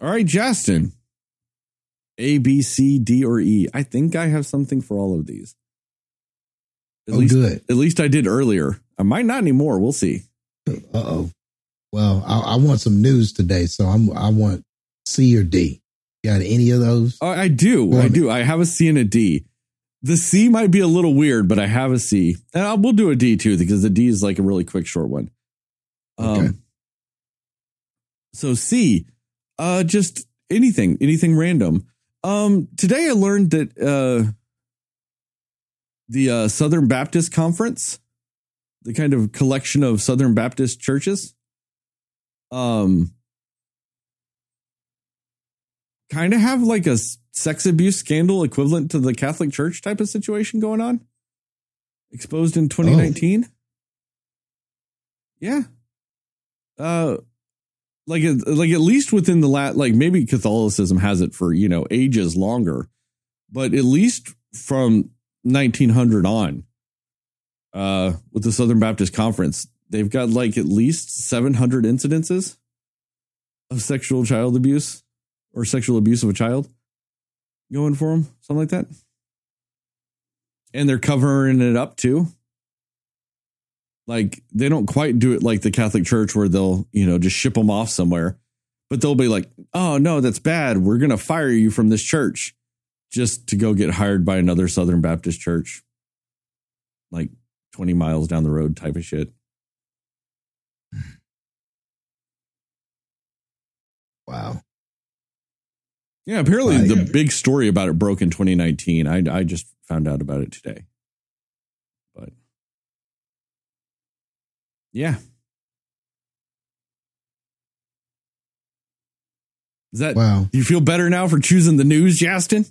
All right, Justin. A, B, C, D, or E. I think I have something for all of these. At oh, least, good. At least I did earlier. I might not anymore. We'll see. Uh oh. Well, I, I, want some news today, so I'm. I want C or D. Got any of those? Oh, I do. I do. I have a C and a D. The C might be a little weird, but I have a C, and I'll, we'll do a D too because the D is like a really quick, short one. Um, okay. So C, uh, just anything, anything random. Um, today I learned that uh, the uh, Southern Baptist Conference, the kind of collection of Southern Baptist churches, um, kind of have like a sex abuse scandal equivalent to the Catholic Church type of situation going on, exposed in 2019. Oh. Yeah. Uh, like like at least within the lat like maybe Catholicism has it for you know ages longer, but at least from 1900 on, uh, with the Southern Baptist Conference, they've got like at least 700 incidences of sexual child abuse or sexual abuse of a child going for them, something like that. And they're covering it up too like they don't quite do it like the Catholic Church where they'll, you know, just ship them off somewhere. But they'll be like, "Oh, no, that's bad. We're going to fire you from this church." Just to go get hired by another Southern Baptist church. Like 20 miles down the road type of shit. Wow. Yeah, apparently the big story about it broke in 2019. I I just found out about it today. Yeah. Is that wow? You feel better now for choosing the news, Justin?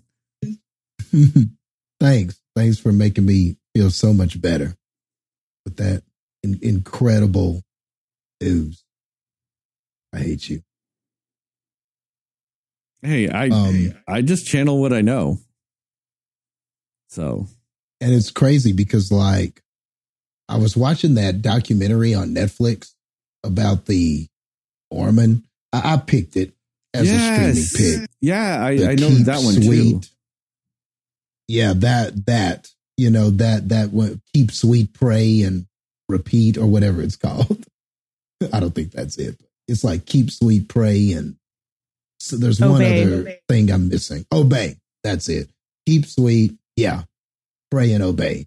Thanks. Thanks for making me feel so much better with that in- incredible news. I hate you. Hey, I um, I just channel what I know. So, and it's crazy because like I was watching that documentary on Netflix about the Mormon. I, I picked it as yes. a streaming pick. Yeah, I, I know that one sweet. too. Yeah, that that you know that that one keep sweet, pray and repeat or whatever it's called. I don't think that's it. It's like keep sweet, pray and so there's obey, one other obey. thing I'm missing. Obey. That's it. Keep sweet. Yeah. Pray and obey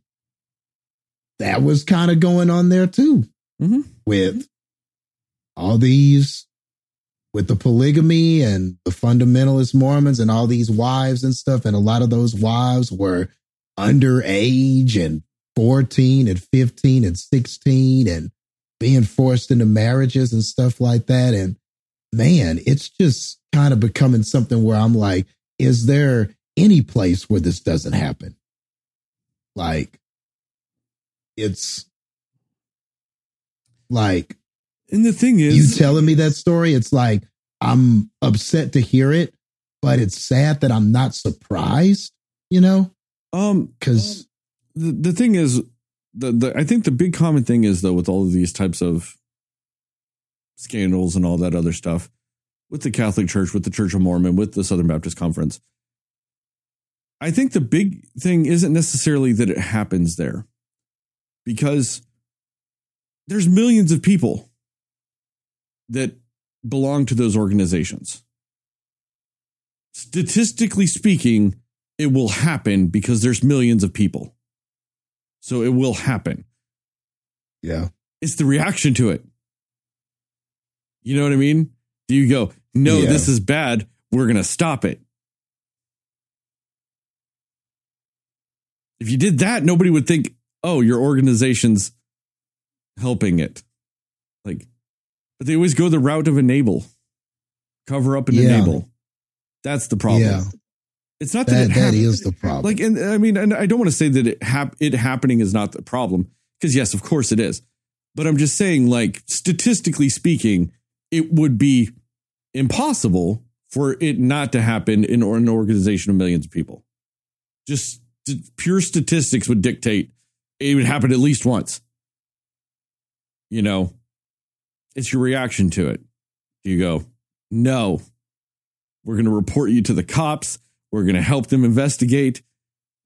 that was kind of going on there too mm-hmm. with all these with the polygamy and the fundamentalist Mormons and all these wives and stuff. And a lot of those wives were underage and 14 and 15 and 16 and being forced into marriages and stuff like that. And man, it's just kind of becoming something where I'm like, is there any place where this doesn't happen? Like, it's like and the thing is you telling me that story it's like i'm upset to hear it but it's sad that i'm not surprised you know? Um because the, the thing is the, the i think the big common thing is though with all of these types of scandals and all that other stuff with the catholic church with the church of mormon with the southern baptist conference i think the big thing isn't necessarily that it happens there because there's millions of people that belong to those organizations. Statistically speaking, it will happen because there's millions of people. So it will happen. Yeah. It's the reaction to it. You know what I mean? Do you go, no, yeah. this is bad. We're going to stop it. If you did that, nobody would think, oh, your organization's helping it. Like, but they always go the route of enable, cover up and yeah. enable. That's the problem. Yeah. It's not that, that, that is the problem. Like, and I mean, and I don't want to say that it hap- it happening is not the problem because yes, of course it is. But I'm just saying, like, statistically speaking, it would be impossible for it not to happen in an organization of millions of people. Just pure statistics would dictate it would happen at least once. You know, it's your reaction to it. You go, no, We're going to report you to the cops. We're going to help them investigate.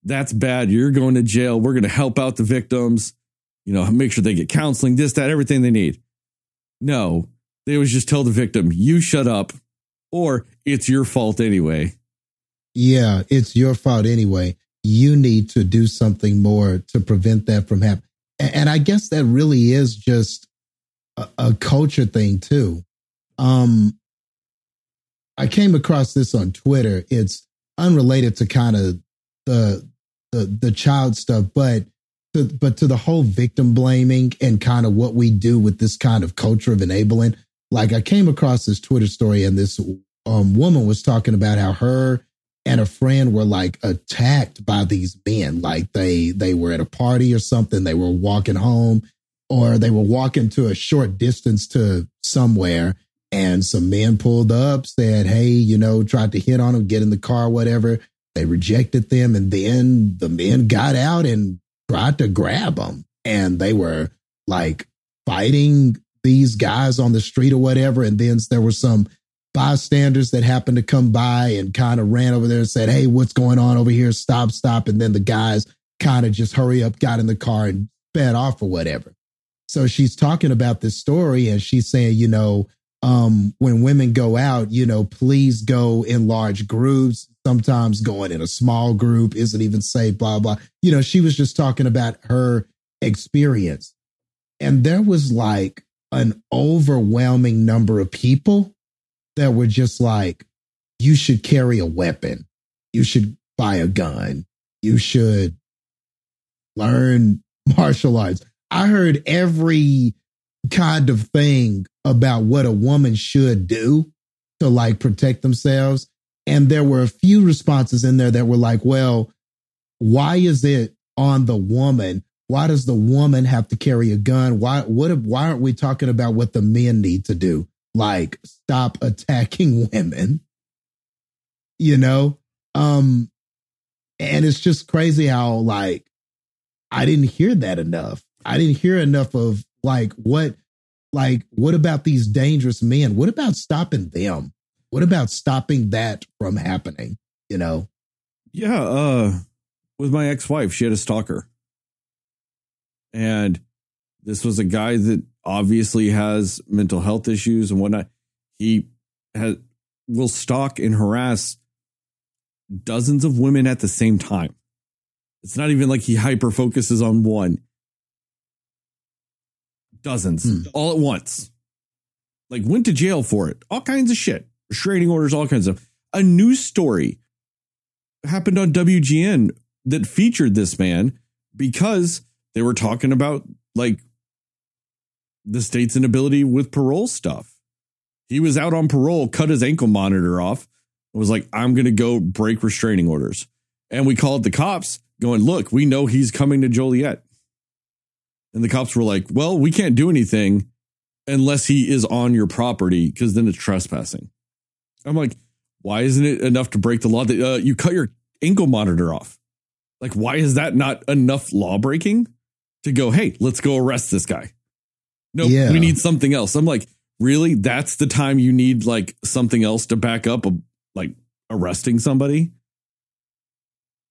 That's bad. You're going to jail. We're going to help out the victims, you know, make sure they get counseling, this, that, everything they need. No, they always just tell the victim, you shut up, or it's your fault anyway. Yeah, it's your fault anyway. You need to do something more to prevent that from happening. And I guess that really is just a, a culture thing too. Um, I came across this on Twitter. It's unrelated to kind of the the the child stuff, but to, but to the whole victim blaming and kind of what we do with this kind of culture of enabling. Like I came across this Twitter story and this um, woman was talking about how her and a friend were like attacked by these men. Like they they were at a party or something. They were walking home or they were walking to a short distance to somewhere and some men pulled up, said, Hey, you know, tried to hit on them, get in the car, whatever. They rejected them. And then the men got out and tried to grab them. And they were like fighting these guys on the street or whatever. And then there were some bystanders that happened to come by and kind of ran over there and said, Hey, what's going on over here? Stop, stop. And then the guys kind of just hurry up, got in the car and sped off or whatever. So she's talking about this story and she's saying, you know, um, when women go out, you know, please go in large groups. Sometimes going in a small group isn't even safe, blah, blah. You know, she was just talking about her experience. And there was like an overwhelming number of people that were just like, you should carry a weapon. You should buy a gun. You should learn martial arts. I heard every kind of thing about what a woman should do to like protect themselves. And there were a few responses in there that were like, well, why is it on the woman? Why does the woman have to carry a gun? Why what why aren't we talking about what the men need to do? Like stop attacking women. You know? Um and it's just crazy how like I didn't hear that enough. I didn't hear enough of like what like what about these dangerous men? What about stopping them? What about stopping that from happening? You know? Yeah, uh with my ex-wife, she had a stalker. And this was a guy that obviously has mental health issues and whatnot. He has will stalk and harass dozens of women at the same time. It's not even like he hyper focuses on one dozens hmm. all at once. Like went to jail for it, all kinds of shit, restraining orders, all kinds of. A news story happened on WGN that featured this man because they were talking about like the state's inability with parole stuff. He was out on parole, cut his ankle monitor off, and was like, I'm going to go break restraining orders. And we called the cops going, Look, we know he's coming to Joliet. And the cops were like, well, we can't do anything unless he is on your property because then it's trespassing. I'm like, why isn't it enough to break the law that uh, you cut your ankle monitor off? Like, why is that not enough law breaking to go, hey, let's go arrest this guy? No, nope, yeah. we need something else. I'm like, really? That's the time you need like something else to back up, a, like arresting somebody?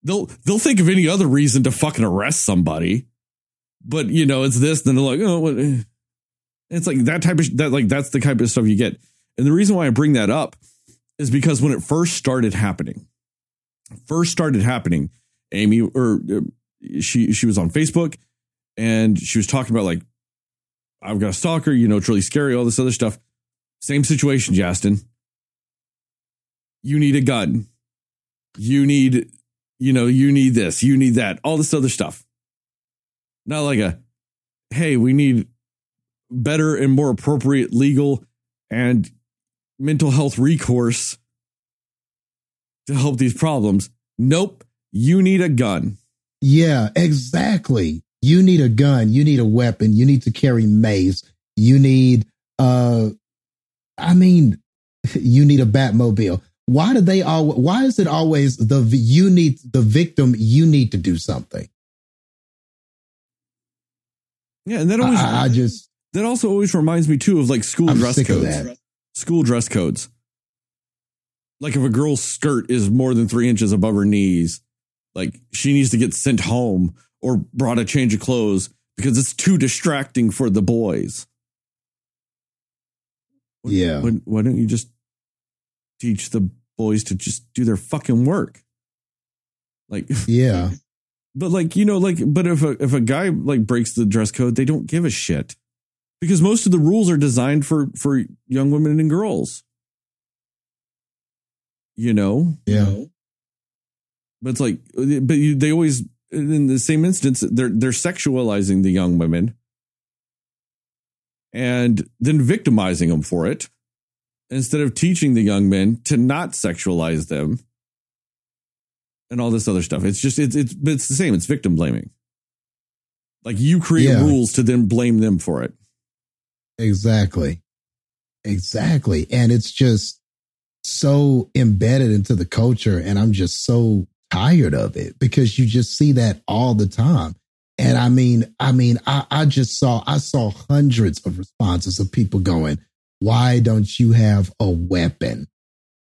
They'll they'll think of any other reason to fucking arrest somebody but you know, it's this. Then they're like, oh, what? it's like that type of that. Like that's the type of stuff you get. And the reason why I bring that up is because when it first started happening, first started happening, Amy or uh, she she was on Facebook and she was talking about like I've got a stalker, you know, it's really scary, all this other stuff. Same situation, Justin. You need a gun. You need, you know, you need this, you need that, all this other stuff. Not like a, hey, we need better and more appropriate legal and mental health recourse to help these problems. Nope. You need a gun. Yeah, exactly. You need a gun. You need a weapon. You need to carry mace. You need, uh, I mean, you need a Batmobile. Why do they all? Why is it always the you need the victim? You need to do something. Yeah, and that always I, I just that also always reminds me too of like school I'm dress codes. School dress codes. Like if a girl's skirt is more than three inches above her knees, like she needs to get sent home or brought a change of clothes because it's too distracting for the boys. Yeah. Why, why don't you just teach the boys to just do their fucking work? Like, Yeah. but like you know, like, but if a if a guy like breaks the dress code, they don't give a shit because most of the rules are designed for for young women and girls. You know, Yeah. but it's like, but you, they always in the same instance they're they're sexualizing the young women and then victimizing them for it instead of teaching the young men to not sexualize them and all this other stuff. It's just it's it's it's the same. It's victim blaming. Like you create Yeah. rules to then blame them for it. Exactly. Exactly. And it's just so embedded into the culture. And I'm just so tired of it because you just see that all the time. And I mean, I mean, I, I just saw, I saw hundreds of responses of people going, why don't you have a weapon?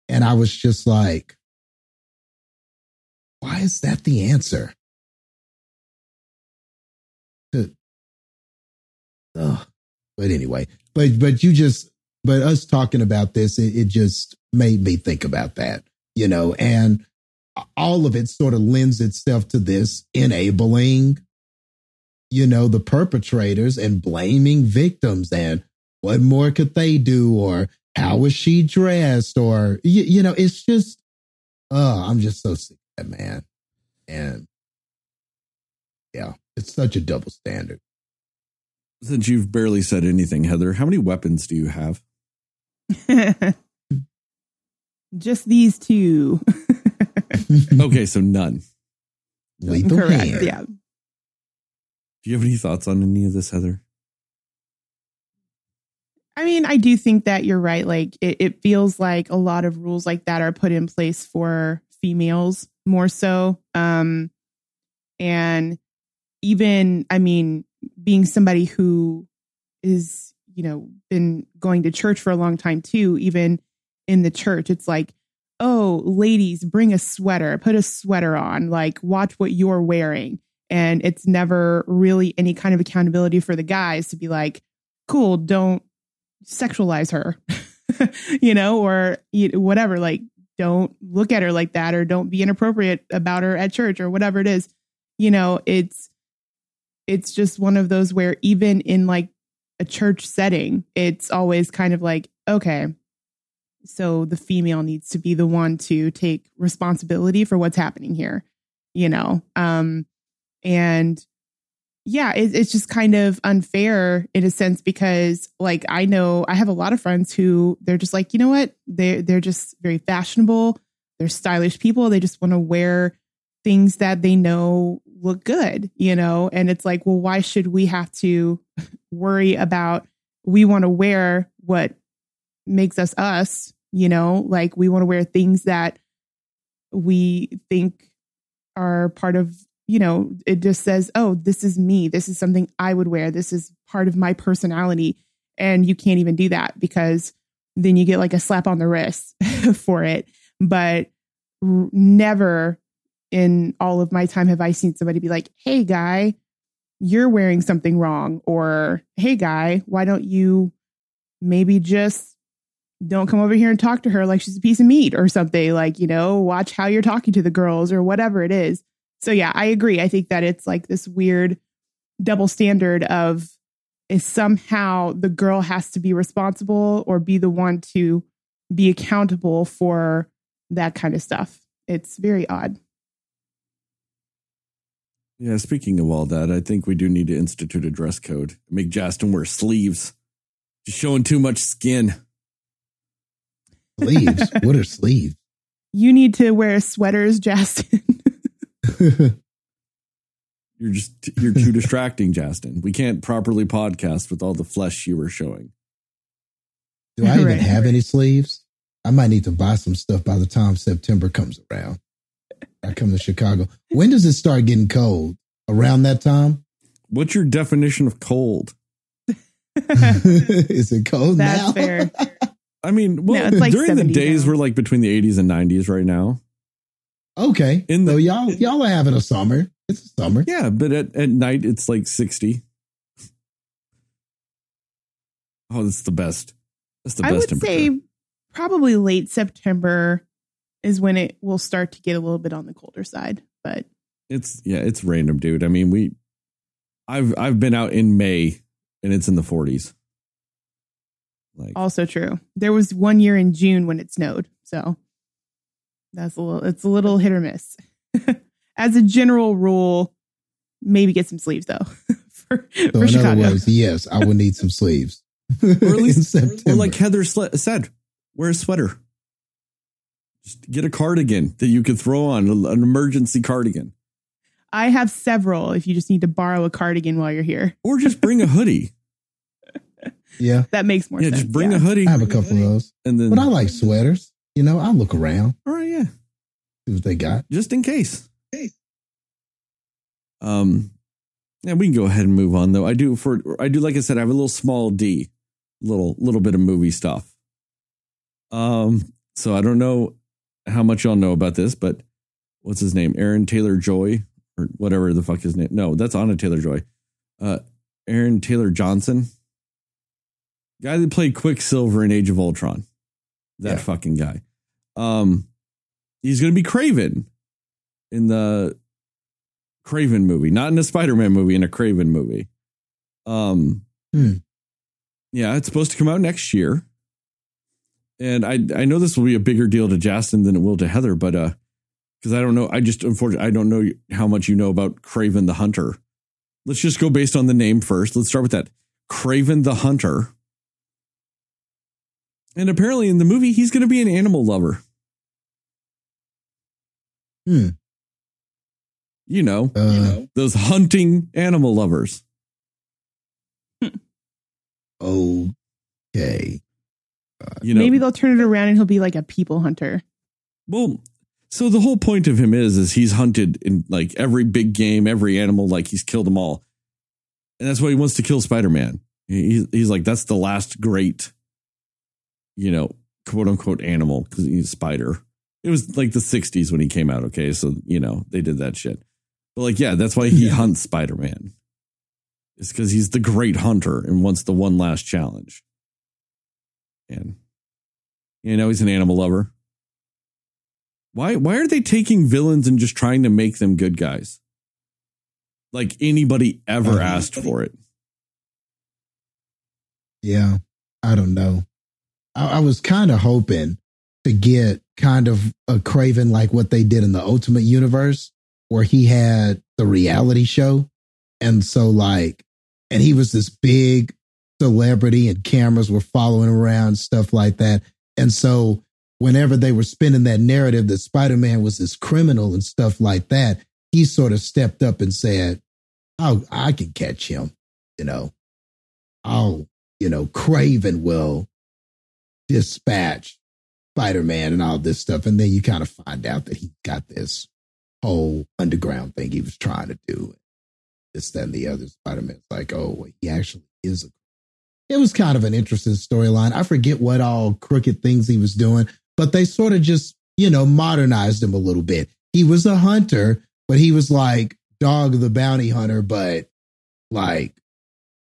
And I was just like, why is that the answer? To-. But anyway, but but you just but us talking about this, it, it just made me think about that, you know, and all of it sort of lends itself to this enabling, you know, the perpetrators and blaming victims and what more could they do or how was she dressed or you, you know, it's just oh, I'm just so sick of that man. And yeah, it's such a double standard. Since you've barely said anything, Heather, how many weapons do you have? Just these two. Okay, so none. Lethal Correct. hand. Yeah. Do you have any thoughts on any of this, Heather? I mean, I do think that you're right. Like, it, it feels like a lot of rules like that are put in place for females more so. Um, and even, I mean, being somebody who is, you know, been going to church for a long time too, even in the church, it's like, oh, ladies, bring a sweater, put a sweater on, like, watch what you're wearing. And it's never really any kind of accountability for the guys to be like, cool, don't sexualize her, you know, or whatever. Like, don't look at her like that, or don't be inappropriate about her at church, or whatever it is. You know, it's it's just one of those where even in like a church setting, it's always kind of like, okay, so the female needs to be the one to take responsibility for what's happening here, you know, um, and yeah, it, it's just kind of unfair in a sense because like I know I have a lot of friends who they're just like, you know what? They're they're just very fashionable. They're stylish people. They just want to wear things that they know look good, you know? And it's like, well, why should we have to worry about we want to wear what makes us us, you know? Like we want to wear things that we think are part of you know, it just says, oh, this is me. This is something I would wear. This is part of my personality. And you can't even do that because then you get like a slap on the wrist for it. But r- never in all of my time have I seen somebody be like, hey, guy, you're wearing something wrong. Or, hey, guy, why don't you maybe just don't come over here and talk to her like she's a piece of meat or something? Like, you know, watch how you're talking to the girls or whatever it is. So yeah, I agree. I think that it's like this weird double standard of is somehow the girl has to be responsible or be the one to be accountable for that kind of stuff. It's very odd. Yeah, speaking of all that, I think we do need to institute a dress code. Make Justin wear sleeves. Just showing too much skin. Sleeves. what are sleeves? You need to wear sweaters, Justin. You're just you're too distracting, Justin. We can't properly podcast with all the flesh you were showing. Do I even Right. have any sleeves? I might need to buy some stuff by the time September comes around. I come to Chicago. When does it start getting cold? Around that time? What's your definition of cold? Is it cold That's now? fair. I mean, well, No, like during the days now. we're like between the 80s and 90s right now. Okay. In the- so y'all y'all are having a summer. It's a summer. Yeah, but at, at night it's like 60. Oh, that's the best. That's the I best I would temperature. say probably late September is when it will start to get a little bit on the colder side. But It's yeah, it's random, dude. I mean, we I've I've been out in May and it's in the 40s. Like also true. There was one year in June when it snowed. So that's a little it's a little hit or miss. As a general rule, maybe get some sleeves though. for So for in Chicago. other words, yes, I will need some sleeves. or at least in or September. like Heather sle- said, wear a sweater. Just get a cardigan that you could throw on, an emergency cardigan. I have several if you just need to borrow a cardigan while you're here. Or just bring a hoodie. Yeah, That makes more yeah, sense. just bring yeah. a hoodie. I have a couple of those. and then But I like sweaters. You know, I look around, all right, yeah. see what they got. just in case. Um, yeah, we can go ahead and move on though. I do for I do like I said, I have a little small D, little little bit of movie stuff. Um, so I don't know how much y'all know about this, but what's his name? Aaron Taylor Joy or whatever the fuck his name. No, that's Anya Taylor Joy. Uh, Aaron Taylor Johnson, guy that played Quicksilver in Age of Ultron. That Yeah. fucking guy. Um, he's gonna be Kraven in the Kraven movie, not in a Spider-Man movie, in a Kraven movie. Um, Hmm. yeah, it's supposed to come out next year, and I I know this will be a bigger deal to Justin than it will to Heather, but uh, because I don't know, I just unfortunately I don't know how much you know about Kraven the Hunter. Let's just go based on the name first. Let's start with that, Kraven the Hunter. And apparently, in the movie, he's going to be an animal lover. Hmm. You know, Uh, those hunting animal lovers. Okay. You know, Maybe they'll turn it around and he'll be like a people hunter. well, so the whole point of him is, is he's hunted in like every big game, every animal, like he's killed them all, and that's why he wants to kill Spider Man. He, he's like, that's the last great, you know, quote unquote animal because he's a spider. It was like the '60s when he came out. Okay, so you know they did that shit. But like, yeah, that's why he Yeah. hunts Spider Man. It's because he's the great hunter and wants the one last challenge. And you know he's an animal lover. Why why are they taking villains and just trying to make them good guys? Like anybody ever Uh-huh. asked for it. Yeah. I don't know. I, I was kind of hoping to get kind of a Kraven like what they did in the Ultimate Universe, where he had the reality show. And so, like, and he was this big celebrity, and cameras were following around, stuff like that. And so, whenever they were spinning that narrative that Spider Man was this criminal and stuff like that, he sort of stepped up and said, Oh, I can catch him, you know. I'll, you know, Kraven will dispatch Spider Man and all this stuff. And then you kind of find out that he got this whole underground thing he was trying to do. This, and the other. Spider Man's like, oh, he actually is a. It was kind of an interesting storyline. I forget what all crooked things he was doing, but they sort of just, you know, modernized him a little bit. He was a hunter, but he was like Dog the Bounty Hunter, but like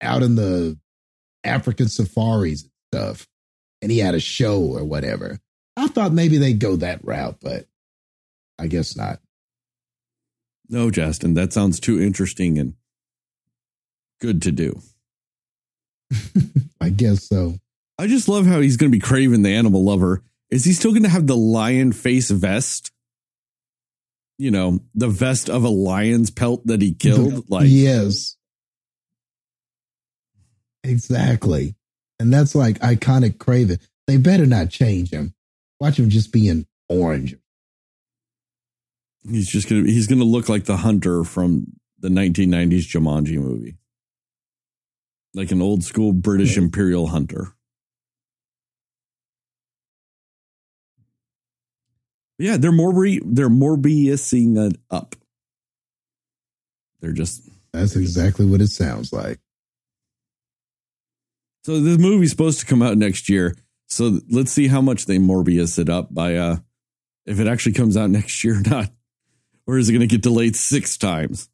out in the African safaris and stuff. And he had a show or whatever. I thought maybe they'd go that route, but I guess not. No, Justin, that sounds too interesting and good to do. I guess so. I just love how he's going to be Kraven the animal lover. Is he still going to have the lion face vest? You know, the vest of a lion's pelt that he killed? Like, yes. Exactly. And that's like iconic Kraven. They better not change him. Watch him just be in orange. he's just going to, he's to look like the hunter from the 1990s Jumanji movie. Like an old school British Yeah. imperial hunter. Yeah, they're more they're Morbiusing it up. They're just That's exactly what it sounds like. So the movie's supposed to come out next year. So let's see how much they Morbius it up by uh if it actually comes out next year or not. Or is it going to get delayed six times?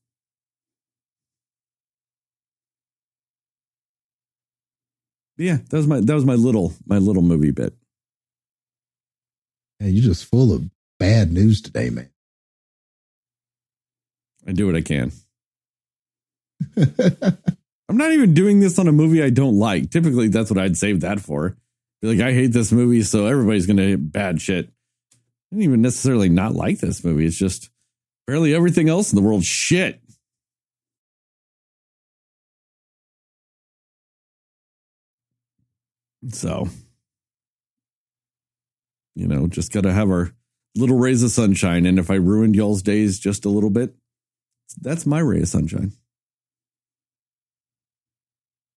But yeah, that was my that was my little my little movie bit. Yeah, you're just full of bad news today, man. I do what I can. I'm not even doing this on a movie I don't like. Typically, that's what I'd save that for. Be like, I hate this movie, so everybody's going to hit bad shit. I didn't even necessarily not like this movie. It's just barely everything else in the world shit. So, you know, just got to have our little rays of sunshine. And if I ruined y'all's days just a little bit, that's my ray of sunshine.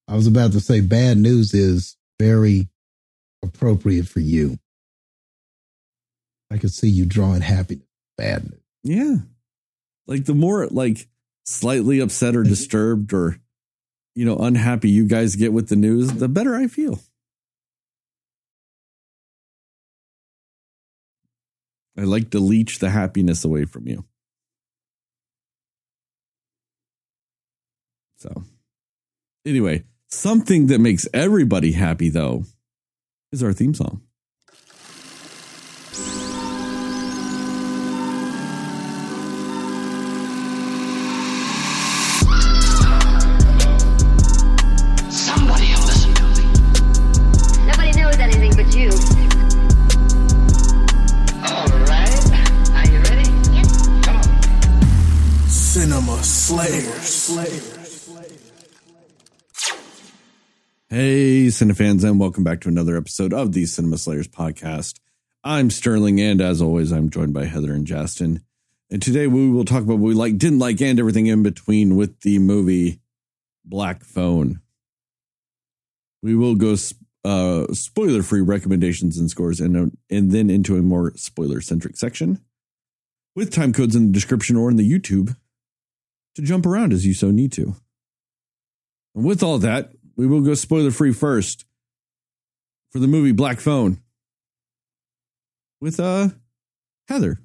I was about to say bad news is very appropriate for you. I could see you drawing happiness. Bad news. Yeah. Like the more like slightly upset or mm-hmm. disturbed or you know unhappy you guys get with the news, the better I feel. I like to leech the happiness away from you. So, anyway, something that makes everybody happy, though, is our theme song. Somebody will listen to me. Nobody knows anything but you. All right. Are you ready? Yep. Come on. Cinema Slayers. Hey, Cinefans, and welcome back to another episode of the Cinema Slayers podcast. I'm Sterling, and as always, I'm joined by Heather and Justin. And today we will talk about what we like, didn't like, and everything in between with the movie Black Phone. We will go uh, spoiler free recommendations and scores, and, and then into a more spoiler centric section with time codes in the description or in the YouTube to jump around as you so need to. And with all that, we will go spoiler free first for the movie Black Phone with uh Heather.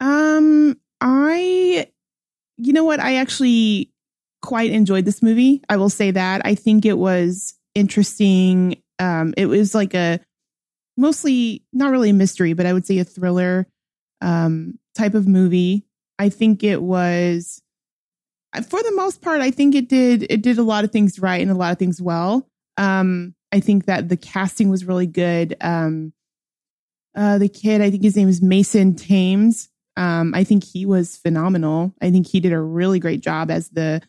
Um, I, you know what? I actually quite enjoyed this movie. I will say that. I think it was interesting. Um, it was like a mostly not really a mystery, but I would say a thriller um type of movie. I think it was for the most part, I think it did it did a lot of things right and a lot of things well. Um, I think that the casting was really good. Um, uh, the kid, I think his name is Mason Thames. Um, I think he was phenomenal. I think he did a really great job as the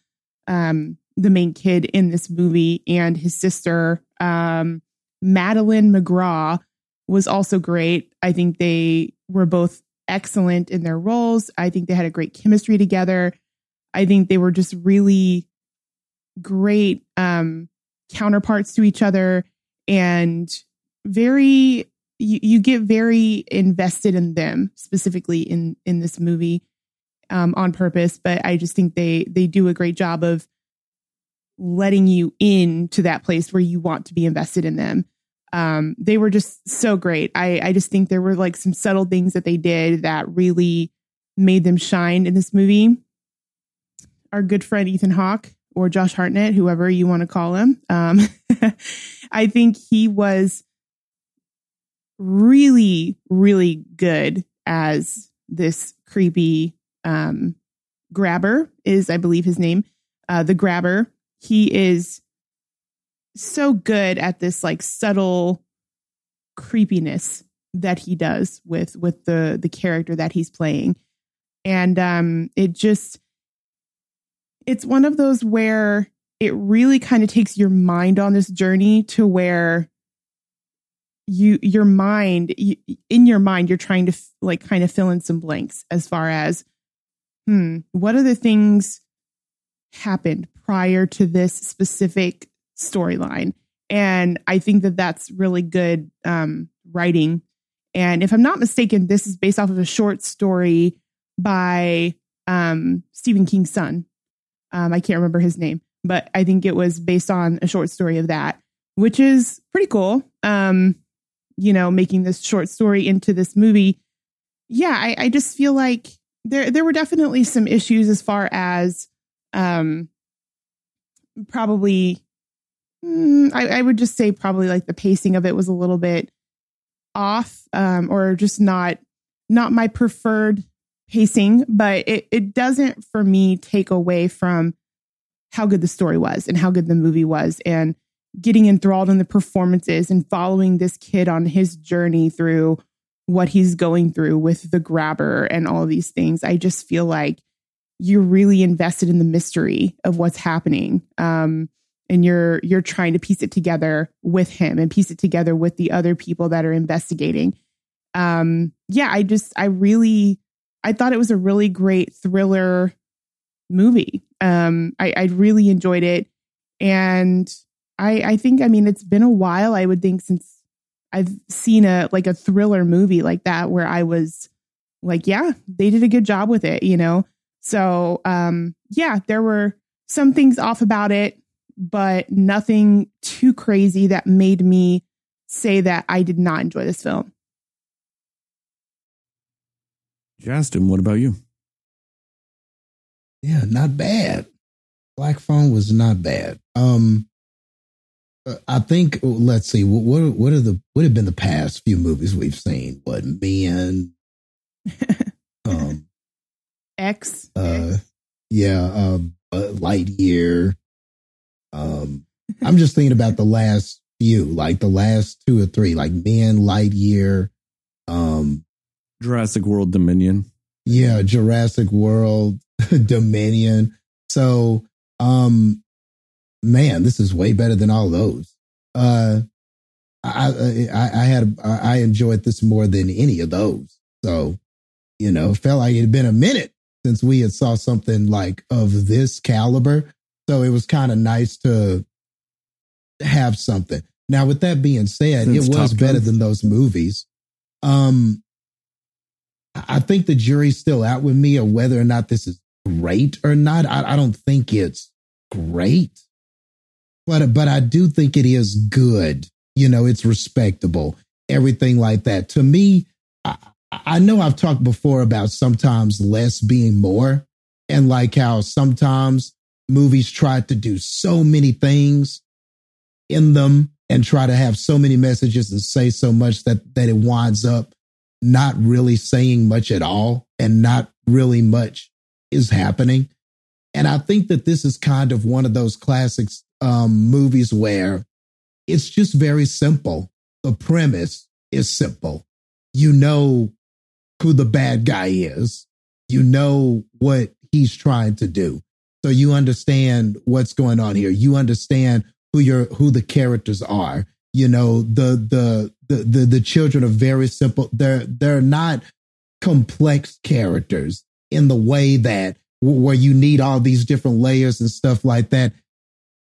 um, the main kid in this movie, and his sister, um, Madeleine McGraw, was also great. I think they were both excellent in their roles. I think they had a great chemistry together. I think they were just really great um, counterparts to each other and very you, you get very invested in them specifically in in this movie um, on purpose. But i just think they they do a great job of letting you in to that place where you want to be invested in them. Um, they were just so great. I i just think there were like some subtle things that they did that really made them shine in this movie our good friend Ethan Hawke or Josh Hartnett, whoever you want to call him. Um, I think he was really, really good as this creepy um, grabber, is I believe his name, uh, the grabber. He is so good at this like subtle creepiness that he does with with the the character that he's playing and um it just it's one of those where it really kind of takes your mind on this journey to where you your mind you, in your mind you're trying to f- like kind of fill in some blanks as far as hmm what are the things happened prior to this specific storyline? And i think that that's really good um, writing. And if i'm not mistaken this is based off of a short story by um, stephen king's son um, I can't remember his name, but I think it was based on a short story of that, which is pretty cool. Um, you know, making this short story into this movie. Yeah, I, I just feel like there there were definitely some issues as far as um probably mm, I, I would just say probably like the pacing of it was a little bit off um or just not not my preferred pacing but it, it doesn't for me take away from how good the story was and how good the movie was and getting enthralled in the performances and following this kid on his journey through what he's going through with the grabber and all these things. I just feel like you're really invested in the mystery of what's happening. Um, and you're you're trying to piece it together with him and piece it together with the other people that are investigating. Um, yeah, I just I really I thought it was a really great thriller movie. Um, I, I really enjoyed it, and I I think I mean it's been a while. I would think since I've seen a like a thriller movie like that where I was like, yeah, they did a good job with it, you know. So, um, yeah, there were some things off about it, but nothing too crazy that made me say that I did not enjoy this film. Justin, what about you? Yeah, not bad. Black Phone was not bad. Um, uh, I think let's see what what what are the what have been the past few movies we've seen? What Men, um, X, uh, yeah, um, uh, Lightyear. Um, I'm just thinking about the last few, like the last two or three, like Men, Lightyear, um, Jurassic World Dominion. yeah, Jurassic World, Dominion. So, um, man, this is way better than all those. Uh, I, I, I had, I enjoyed this more than any of those. So, you know, felt like it had been a minute since we had saw something like of this caliber. So it was kind of nice to have something. Now, with that being said, Since it was Top better Gun. than those movies. Um, I think the jury's still out with me of whether or not this is great or not. I, I don't think it's great, but but I do think it is good. You know, it's respectable, everything like that. To me, I, I know I've talked before about sometimes less being more, and like how sometimes movies try to do so many things in them and try to have so many messages and say so much that that it winds up not really saying much at all and not really much is happening. And I think that this is kind of one of those classics um, movies where it's just very simple. The premise is simple. You know who the bad guy is. You know what he's trying to do. So you understand what's going on here. You understand who your who the characters are. You know, the the the the, the children are very simple. They're they're not complex characters in the way that where you need all these different layers and stuff like that.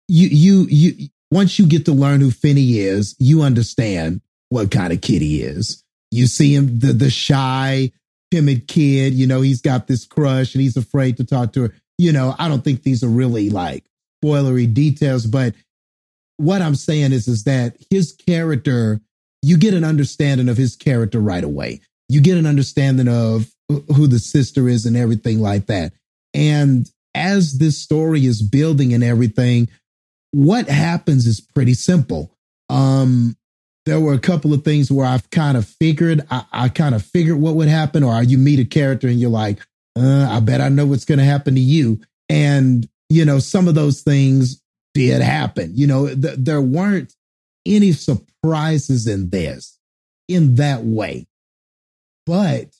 You you you once you get to learn who Finney is, you understand what kind of kid he is. You see him the the shy, timid kid, you know, he's got this crush and he's afraid to talk to her. You know, I don't think these are really like spoilery details, but what I'm saying is is that his character, you get an understanding of his character right away. You get an understanding of who the sister is and everything like that. And as this story is building and everything, what happens is pretty simple. Um, there were a couple of things where I've kind of figured, I, I kind of figured what would happen, or you meet a character and you're like, uh, I bet I know what's going to happen to you. And, you know, some of those things did happen. You know, th- there weren't any surprises in this in that way. But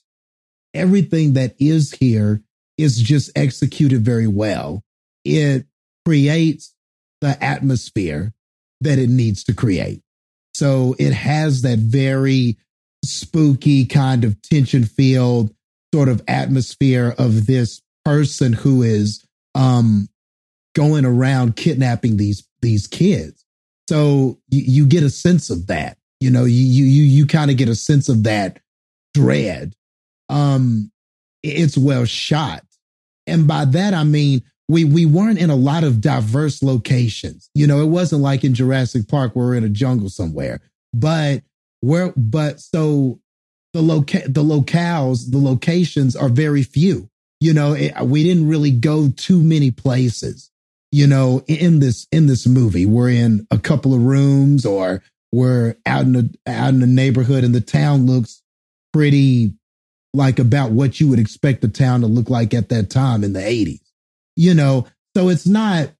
everything that is here is just executed very well. It creates the atmosphere that it needs to create. So it has that very spooky kind of tension filled sort of atmosphere of this person who is um going around kidnapping these these kids. So you, you get a sense of that. You know, you you you, kind of get a sense of that dread. Um it's well shot. And by that I mean we we weren't in a lot of diverse locations. You know, it wasn't like in Jurassic Park where we're in a jungle somewhere. But where but so the loca- the locales, the locations are very few. You know, it, we didn't really go too many places. You know, in this in this movie, we're in a couple of rooms, or we're out in the out in the neighborhood, and the town looks pretty like about what you would expect the town to look like at that time in the eighties. You know, so it's not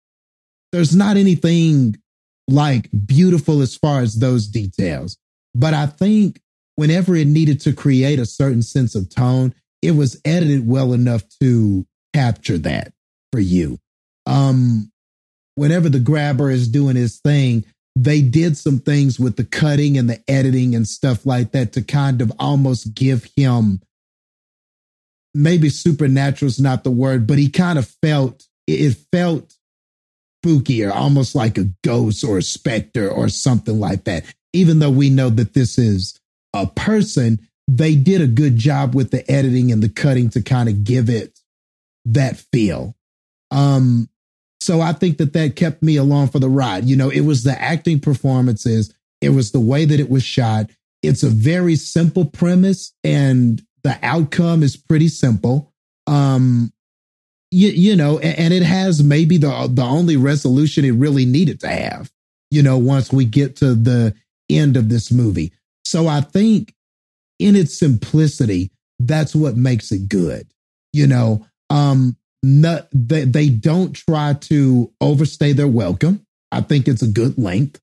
there's not anything like beautiful as far as those details. But I think whenever it needed to create a certain sense of tone, it was edited well enough to capture that for you. Um, whenever the grabber is doing his thing, they did some things with the cutting and the editing and stuff like that to kind of almost give him maybe supernatural is not the word, but he kind of felt it felt spookier, almost like a ghost or a specter or something like that. Even though we know that this is a person, they did a good job with the editing and the cutting to kind of give it that feel. Um, so I think that that kept me along for the ride. You know, it was the acting performances, it was the way that it was shot. It's a very simple premise, and the outcome is pretty simple. Um, you, you know, and, and it has maybe the the only resolution it really needed to have. You know, once we get to the end of this movie. So I think in its simplicity, that's what makes it good. You know, um, not, they, they don't try to overstay their welcome. I think it's a good length.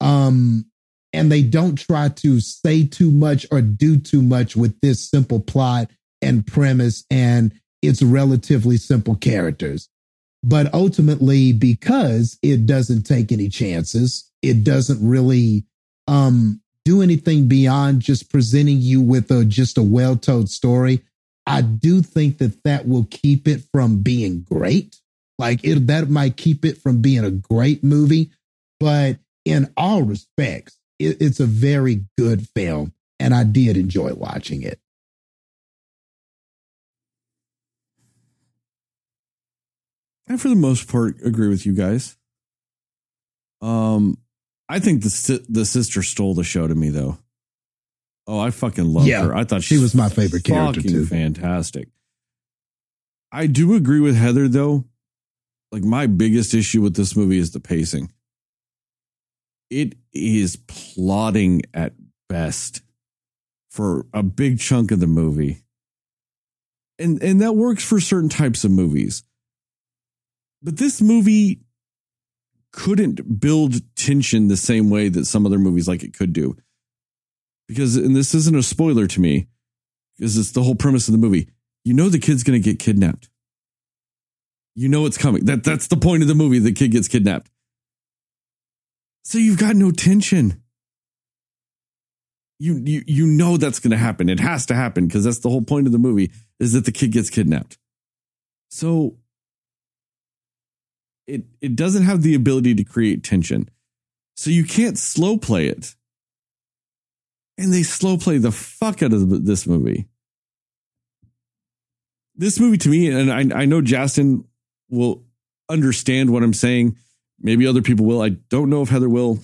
Um, and they don't try to say too much or do too much with this simple plot and premise and its relatively simple characters. But ultimately, because it doesn't take any chances, it doesn't really um, do anything beyond just presenting you with a just a well told story. I do think that that will keep it from being great. Like it, that might keep it from being a great movie, but in all respects, it, it's a very good film, and I did enjoy watching it. I, for the most part, agree with you guys. Um, I think the the sister stole the show to me, though. Oh, I fucking love Yeah, her. I thought she was my favorite character, too. Fantastic. I do agree with Heather though. Like my biggest issue with this movie is the pacing. It is plotting at best for a big chunk of the movie. And and that works for certain types of movies. But this movie couldn't build tension the same way that some other movies like it could do. Because, and this isn't a spoiler to me, because it's the whole premise of the movie. You know the kid's going to get kidnapped. You know it's coming. That that's the point of the movie. The kid gets kidnapped. So you've got no tension. You you you know that's going to happen. It has to happen because that's the whole point of the movie is that the kid gets kidnapped. So it it doesn't have the ability to create tension. So you can't slow play it. And they slow play the fuck out of this movie. This movie to me, and I, I know Justin will understand what I'm saying. Maybe other people will. I don't know if Heather will.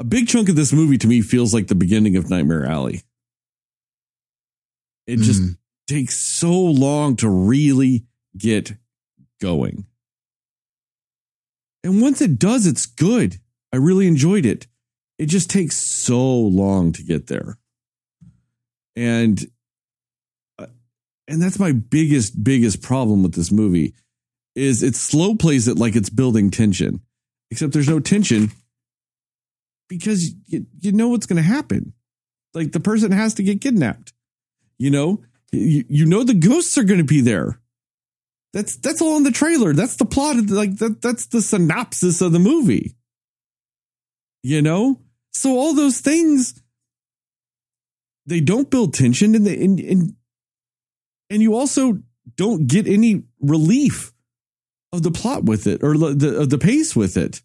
A big chunk of this movie to me feels like the beginning of Nightmare Alley. It just Mhm. takes so long to really get going. And once it does, it's good. I really enjoyed it. It just takes so long to get there. And uh, and that's my biggest biggest problem with this movie is it slow plays it like it's building tension. Except there's no tension because you, you know what's going to happen. Like the person has to get kidnapped. You know, you, you know the ghosts are going to be there. That's that's all in the trailer. That's the plot. Like that. That's the synopsis of the movie. You know, so all those things they don't build tension, and they and and, and you also don't get any relief of the plot with it or the of the pace with it.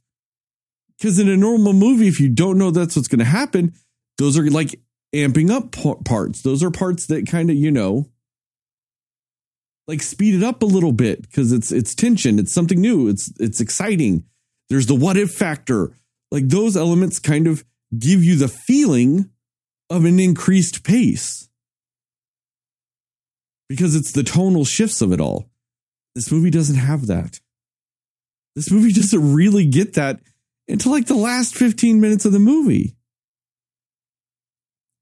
Because in a normal movie, if you don't know that's what's going to happen, those are like amping up parts. Those are parts that kind of you know like speed it up a little bit because it's it's tension, it's something new, it's it's exciting. There's the what if factor. Like those elements kind of give you the feeling of an increased pace because it's the tonal shifts of it all. This movie doesn't have that. This movie doesn't really get that until like the last 15 minutes of the movie.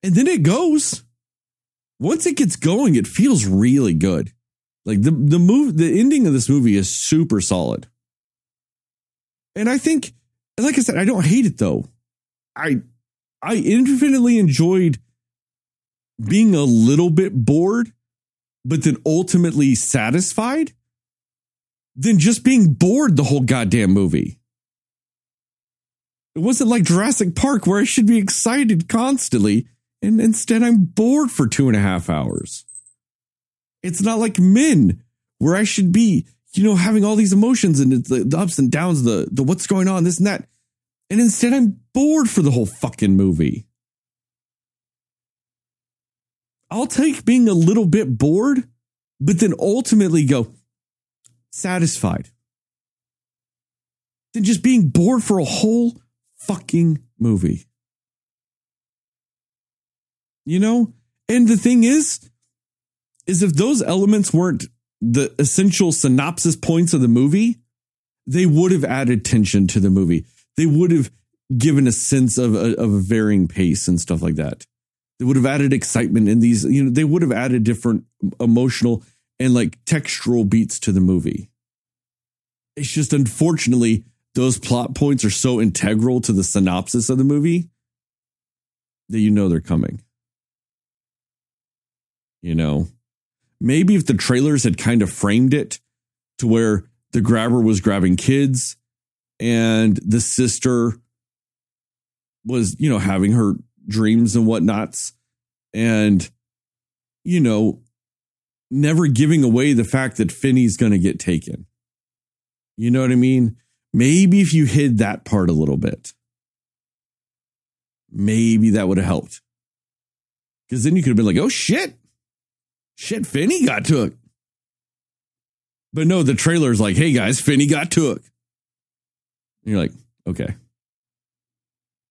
And then it goes. Once it gets going, it feels really good. Like the the move the ending of this movie is super solid. And I think like I said, I don't hate it though. I I infinitely enjoyed being a little bit bored, but then ultimately satisfied than just being bored the whole goddamn movie. It wasn't like Jurassic Park where I should be excited constantly, and instead I'm bored for two and a half hours. It's not like Men where I should be, you know, having all these emotions and the, the ups and downs, the the what's going on, this and that. And instead I'm bored for the whole fucking movie. I'll take being a little bit bored, but then ultimately go satisfied than just being bored for a whole fucking movie. You know? And the thing is, is if those elements weren't the essential synopsis points of the movie, they would have added tension to the movie. They would have given a sense of a, of a varying pace and stuff like that. They would have added excitement in these, you know, they would have added different emotional and like textural beats to the movie. It's just unfortunately, those plot points are so integral to the synopsis of the movie that you know they're coming. You know, maybe if the trailers had kind of framed it to where the grabber was grabbing kids and the sister was, you know, having her dreams and whatnots and, you know, never giving away the fact that Finney's going to get taken. You know what I mean? Maybe if you hid that part a little bit, maybe that would have helped. Because then you could have been like, oh shit, shit, Finney got took. But no, the trailer's like, hey guys, Finney got took. You're like, okay.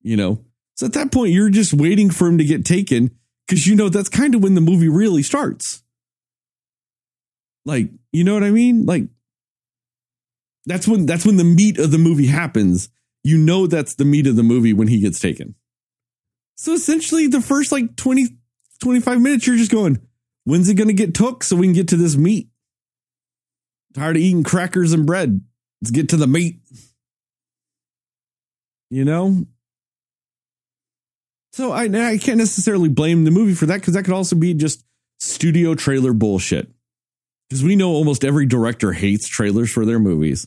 You know, so at that point, you're just waiting for him to get taken because you know that's kind of when the movie really starts. Like, you know what I mean? Like, that's when that's when the meat of the movie happens. You know that's the meat of the movie when he gets taken. So essentially the first like 20 25 minutes you're just going, when's it going to get took so we can get to this meat? Tired of eating crackers and bread. Let's get to the meat. You know? So I I can't necessarily blame the movie for that cuz that could also be just studio trailer bullshit. Cuz we know almost every director hates trailers for their movies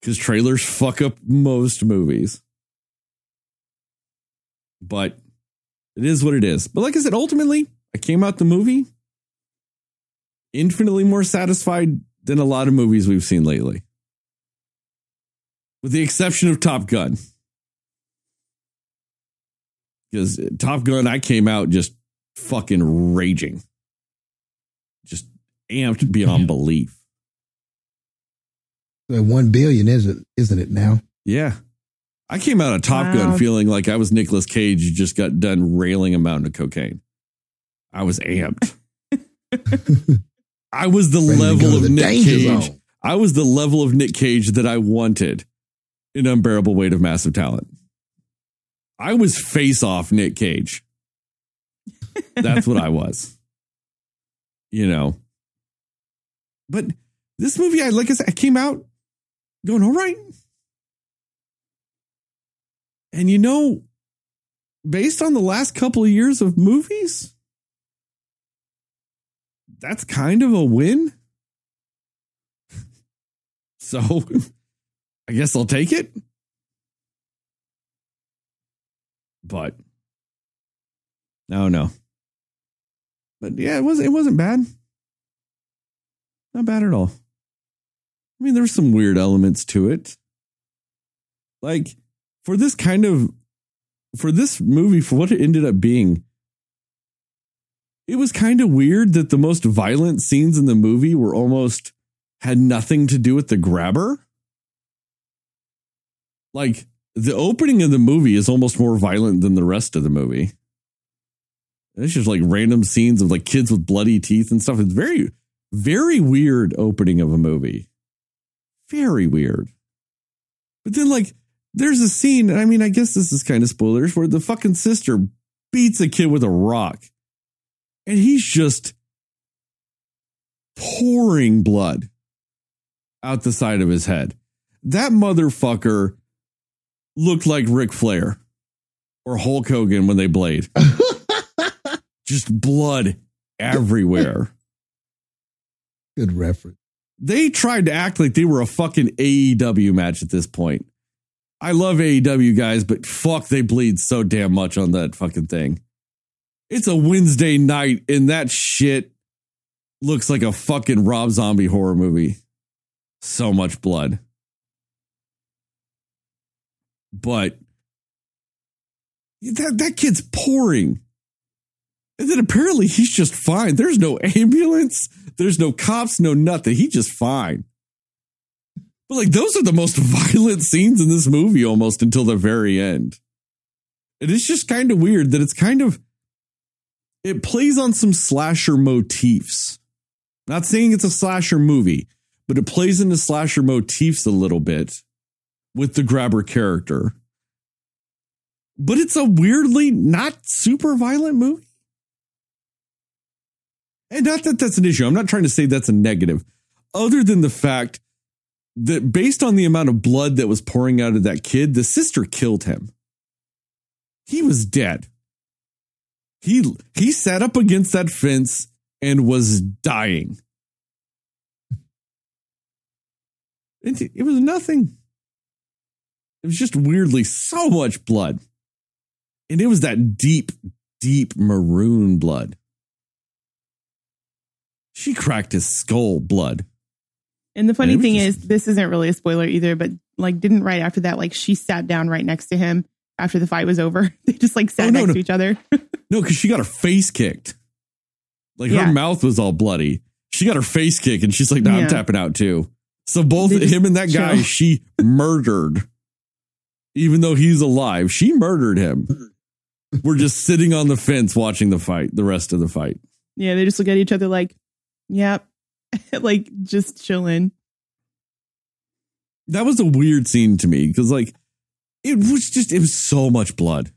because trailers fuck up most movies. But it is what it is. But like I said, ultimately, I came out the movie infinitely more satisfied than a lot of movies we've seen lately. With the exception of Top Gun. Because Top Gun, I came out just fucking raging. Just amped beyond belief. One billion, isn't isn't it now? Yeah. I came out of Top Gun feeling like I was Nicolas Cage who just got done railing a mountain of cocaine. I was amped. I was the Ready level of the Nick Cage. zone. I was the level of Nick Cage that I wanted. An Unbearable Weight of Massive Talent. I was face off Nick Cage. That's what I was. You know. But this movie, I like I said, I came out going, all right. And you know, based on the last couple of years of movies, that's kind of a win. So I guess I'll take it. But no, no. But yeah, it was it wasn't bad. Not bad at all. I mean, there's some weird elements to it. Like for this kind of for this movie, for what it ended up being, it was kind of weird that the most violent scenes in the movie were almost had nothing to do with the grabber. Like the opening of the movie is almost more violent than the rest of the movie. It's just like random scenes of like kids with bloody teeth and stuff. It's very, very weird opening of a movie. Very weird. But then, like, there's a scene, I mean, I guess this is kind of spoilers, where the fucking sister beats a kid with a rock. And he's just pouring blood out the side of his head. That motherfucker looked like Ric Flair or Hulk Hogan when they blade. just blood everywhere. Good reference. They tried to act like they were a fucking AEW match at this point. I love AEW guys, but fuck, they bleed so damn much on that fucking thing. It's a Wednesday night, and that shit looks like a fucking Rob Zombie horror movie. So much blood. But that, that kid's pouring. And then apparently he's just fine. There's no ambulance, there's no cops, no nothing. He's just fine. But like those are the most violent scenes in this movie almost until the very end. And it's just kind of weird that it's kind of it plays on some slasher motifs. Not saying it's a slasher movie, but it plays into slasher motifs a little bit with the grabber character. But it's a weirdly not super violent movie. And not that that's an issue. I'm not trying to say that's a negative, other than the fact that based on the amount of blood that was pouring out of that kid, the sister killed him. He was dead. He he sat up against that fence and was dying. It, it was nothing. It was just weirdly so much blood. And it was that deep, deep maroon blood. She cracked his skull blood. And the funny And thing just- is, this isn't really a spoiler either, but like, didn't right after that, like, she sat down right next to him after the fight was over. they just like sat Oh, no, next no. to each other. No, because she got her face kicked. Like Yeah. her mouth was all bloody. She got her face kicked and she's like, nah, Yeah. I'm tapping out too. So both him and that guy, chill. she murdered. Even though he's alive, she murdered him. We're just sitting on the fence watching the fight, the rest of the fight. yeah, they just look at each other like, yep, like just chilling. That was a weird scene to me because, like, it was just, it was so much blood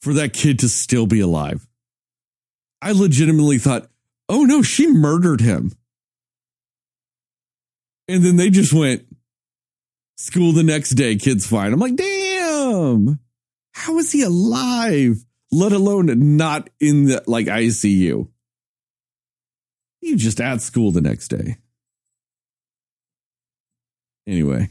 for that kid to still be alive. I legitimately thought, oh no, she murdered him. And then they just went, school the next day, kid's fine. I'm like, damn, how is he alive? Let alone not in the like ICU. You just at school the next day. Anyway,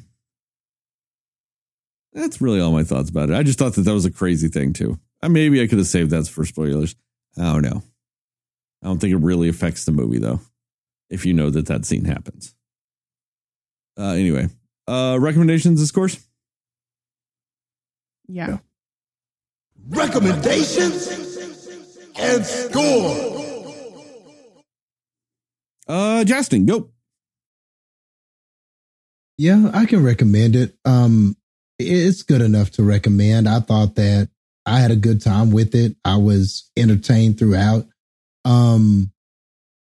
that's really all my thoughts about it. I just thought that that was a crazy thing too. Uh, maybe I could have saved that for spoilers. I don't know. I don't think it really affects the movie though, if you know that that scene happens. Uh, anyway, uh, recommendations and scores. Yeah. Recommendations and score. Uh, Justin, go. Yeah, I can recommend it. Um, it's good enough to recommend. I thought that I had a good time with it. I was entertained throughout. Um,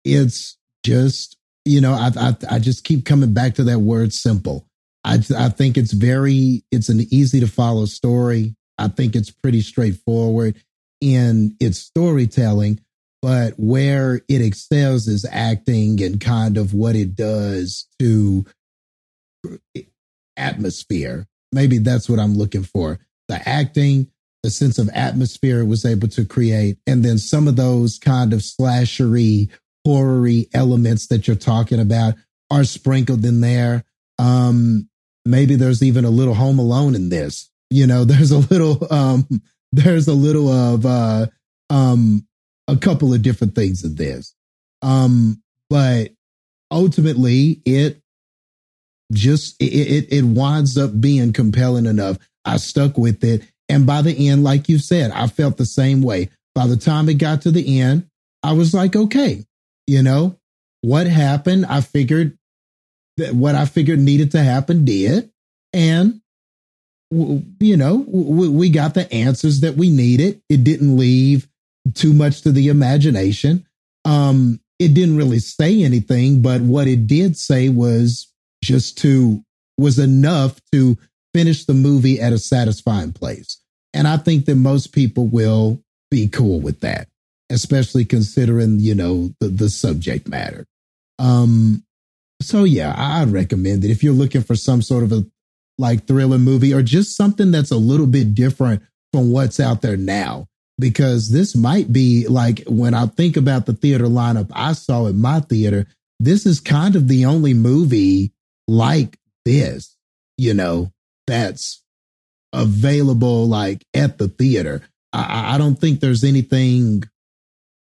it's just you know, I I, I just keep coming back to that word simple. I I think it's very it's an easy to follow story. I think it's pretty straightforward in its storytelling, but where it excels is acting and kind of what it does to atmosphere. Maybe that's what I'm looking for. The acting, the sense of atmosphere it was able to create, and then some of those kind of slashery, horror-y elements that you're talking about are sprinkled in there. Um, maybe there's even a little Home Alone in this. You know, there's a little, um, there's a little of uh, um, a couple of different things in this. Um, but ultimately, it just it, it it winds up being compelling enough. I stuck with it, and by the end, like you said, I felt the same way. By the time it got to the end, I was like, okay, you know, what happened? I figured that what I figured needed to happen did. And, you know, we got the answers that we needed. It didn't leave too much to the imagination. Um, it didn't really say anything, but what it did say was just to, was enough to finish the movie at a satisfying place. And I think that most people will be cool with that, especially considering, you know, the, the subject matter. Um, so yeah, I'd recommend it if you're looking for some sort of a like thriller movie or just something that's a little bit different from what's out there now. Because this might be like when I think about the theater lineup I saw at my theater, this is kind of the only movie like this, you know, that's available like at the theater. I, I don't think there's anything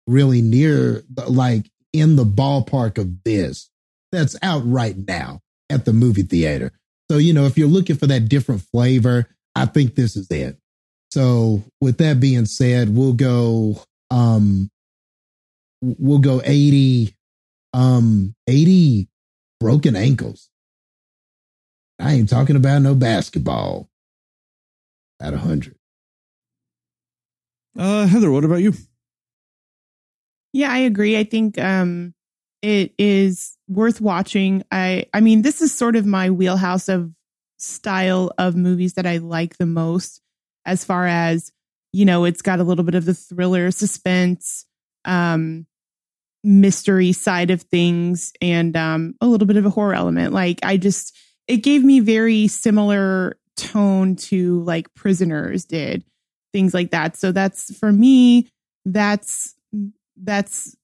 really near like in the ballpark of this that's out right now at the movie theater. So, you know, if you're looking for that different flavor, I think this is it. So, with that being said, we'll go um we'll go 80 um 80 broken ankles. I ain't talking about no basketball at 100. Uh, Heather, what about you? Yeah, I agree. I think um it is worth watching. I I mean, this is sort of my wheelhouse of style of movies that I like the most as far as, you know, it's got a little bit of the thriller, suspense, um mystery side of things and um a little bit of a horror element. Like I just it gave me very similar tone to like Prisoners did. Things like that. So that's for me that's that's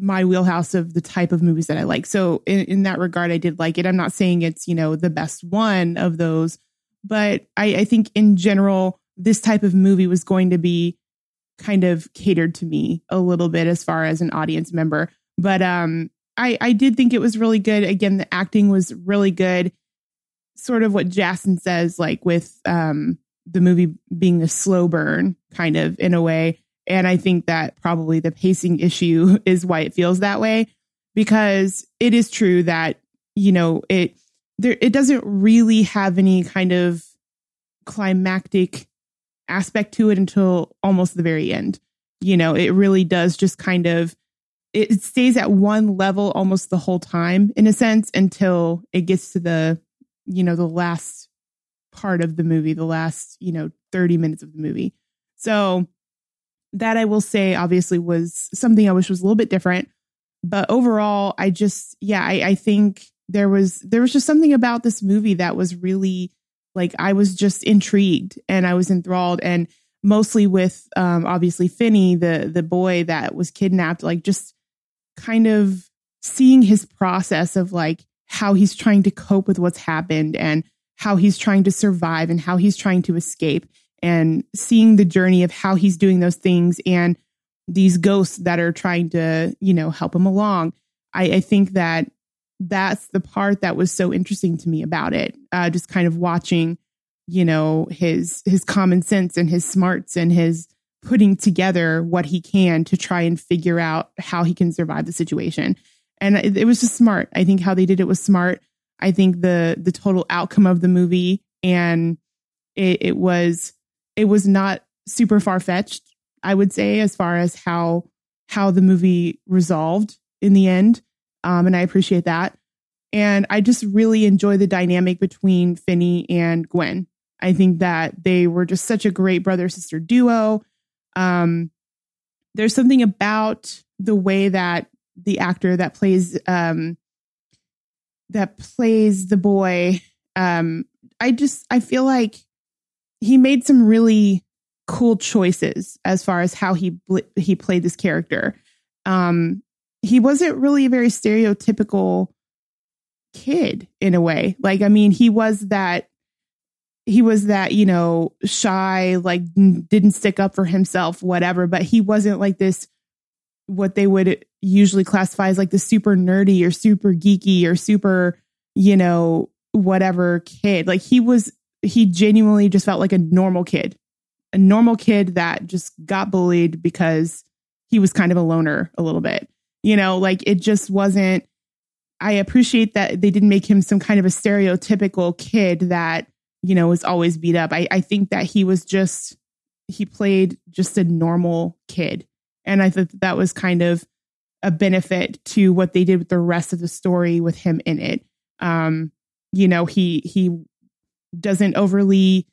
my wheelhouse of the type of movies that I like. So in, in that regard, I did like it. I'm not saying it's, you know, the best one of those, but I, I think in general, this type of movie was going to be kind of catered to me a little bit as far as an audience member. But um I, I did think it was really good. Again, the acting was really good. Sort of what Jason says, like with um the movie being a slow burn, kind of in a way. And I think that probably the pacing issue is why it feels that way because it is true that, you know, it there it doesn't really have any kind of climactic aspect to it until almost the very end. You know, it really does just kind of it stays at one level almost the whole time in a sense until it gets to the you know the last part of the movie, the last, you know, 30 minutes of the movie. So that I will say obviously was something I wish was a little bit different. But overall, I just, yeah, I, I think there was there was just something about this movie that was really like I was just intrigued and I was enthralled and mostly with um obviously Finney, the the boy that was kidnapped, like just kind of seeing his process of like how he's trying to cope with what's happened and how he's trying to survive and how he's trying to escape and seeing the journey of how he's doing those things and these ghosts that are trying to, you know, help him along. I, I think that that's the part that was so interesting to me about it. Uh, just kind of watching, you know, his his common sense and his smarts and his putting together what he can to try and figure out how he can survive the situation. And it, it was just smart. I think how they did it was smart. I think the the total outcome of the movie and it, it was it was not super far fetched. I would say as far as how how the movie resolved in the end, um, and I appreciate that. And I just really enjoy the dynamic between Finney and Gwen. I think that they were just such a great brother sister duo. Um, there's something about the way that the actor that plays um, that plays the boy. Um, I just I feel like he made some really cool choices as far as how he bl- he played this character. Um, he wasn't really a very stereotypical kid in a way. Like I mean, he was that he was that you know shy, like didn't stick up for himself, whatever. But he wasn't like this what they would usually classify as like the super nerdy or super geeky or super you know whatever kid. Like he was he genuinely just felt like a normal kid, a normal kid that just got bullied because he was kind of a loner a little bit. You know, like it just wasn't. I appreciate that they didn't make him some kind of a stereotypical kid that you know was always beat up. I, I think that he was just he played just a normal kid, and I thought that was kind of a benefit to what they did with the rest of the story with him in it. Um, you know, he he doesn't overly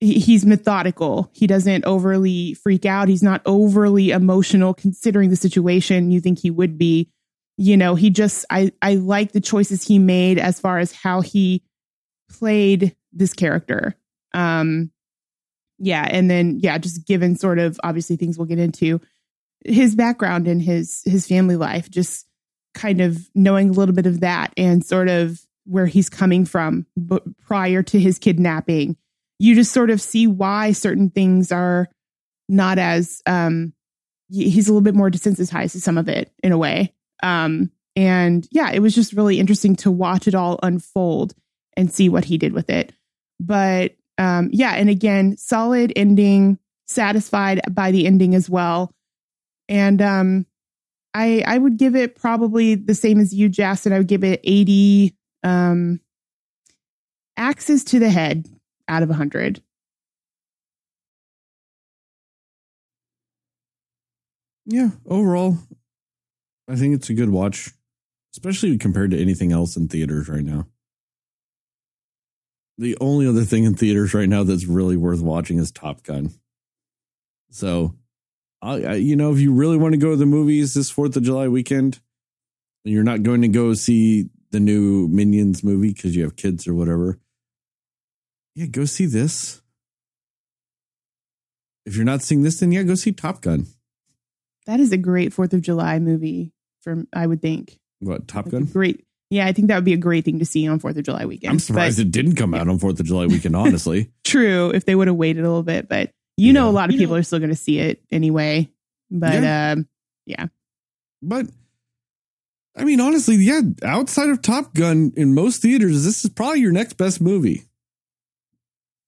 he's methodical. He doesn't overly freak out. He's not overly emotional considering the situation you think he would be. You know, he just I I like the choices he made as far as how he played this character. Um yeah, and then yeah, just given sort of obviously things we'll get into his background and his his family life, just kind of knowing a little bit of that and sort of where he's coming from but prior to his kidnapping you just sort of see why certain things are not as um he's a little bit more desensitized to some of it in a way. Um and yeah it was just really interesting to watch it all unfold and see what he did with it. But um yeah and again solid ending satisfied by the ending as well. And um i i would give it probably the same as you Justin. i would give it 80 um axes to the head out of 100 Yeah, overall, I think it's a good watch, especially compared to anything else in theaters right now. The only other thing in theaters right now that's really worth watching is Top Gun. So, I, you know, if you really want to go to the movies this Fourth of July weekend, you're not going to go see the new Minions movie because you have kids or whatever, yeah, go see this. If you're not seeing this, then yeah, go see Top Gun. that is a great 4th of July movie From I would think What Top Like Gun? great yeah I think that would be a great thing to see on 4th of July weekend I'm surprised But it didn't come out on Fourth of July weekend. Honestly, true if they would have waited a little bit but you know a lot of people are still going to see it anyway but Yeah. um but I mean, honestly, yeah. Outside of Top Gun, in most theaters, this is probably your next best movie.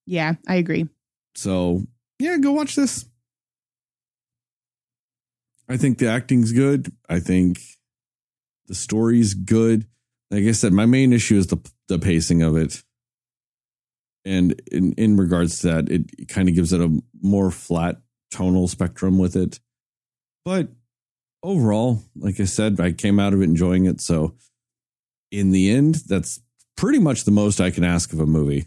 yeah I agree So yeah, go watch this. I think the acting's good. I think the story's good. Like I said, my main issue is the the pacing of it. And in, in regards to that, it kind of gives it a more flat tonal spectrum with it. But overall, like I said, I came out of it enjoying it. So in the end, that's pretty much the most I can ask of a movie.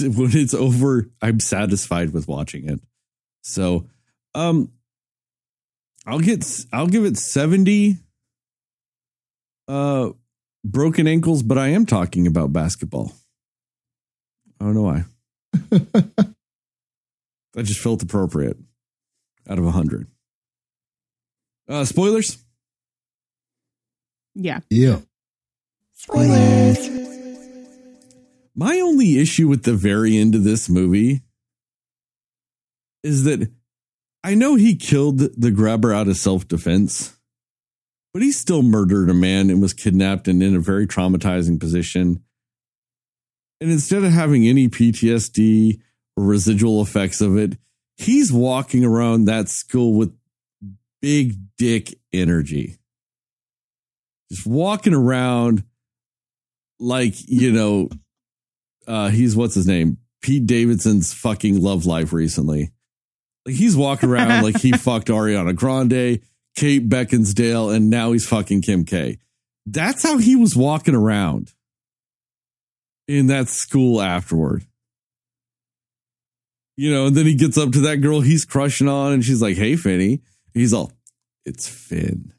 When it's over, I'm satisfied with watching it. So, um, I'll get I'll give it 70 uh broken ankles, but I am talking about basketball. I don't know why. I just felt appropriate out of 100. Uh spoilers? yeah Yeah. Spoilers. My only issue with the very end of this movie is that I know he killed the grabber out of self defense, but he still murdered a man and was kidnapped and in a very traumatizing position. And instead of having any PTSD or residual effects of it, he's walking around that school with big dick energy. Just walking around like, you know, uh he's what's his name? Pete Davidson's fucking love life recently. Like he's walking around like he fucked Ariana Grande, Kate Beckinsdale, and now he's fucking Kim K. That's how he was walking around in that school afterward. You know, and then he gets up to that girl he's crushing on, and she's like, Hey, Finney. He's all, It's Finn.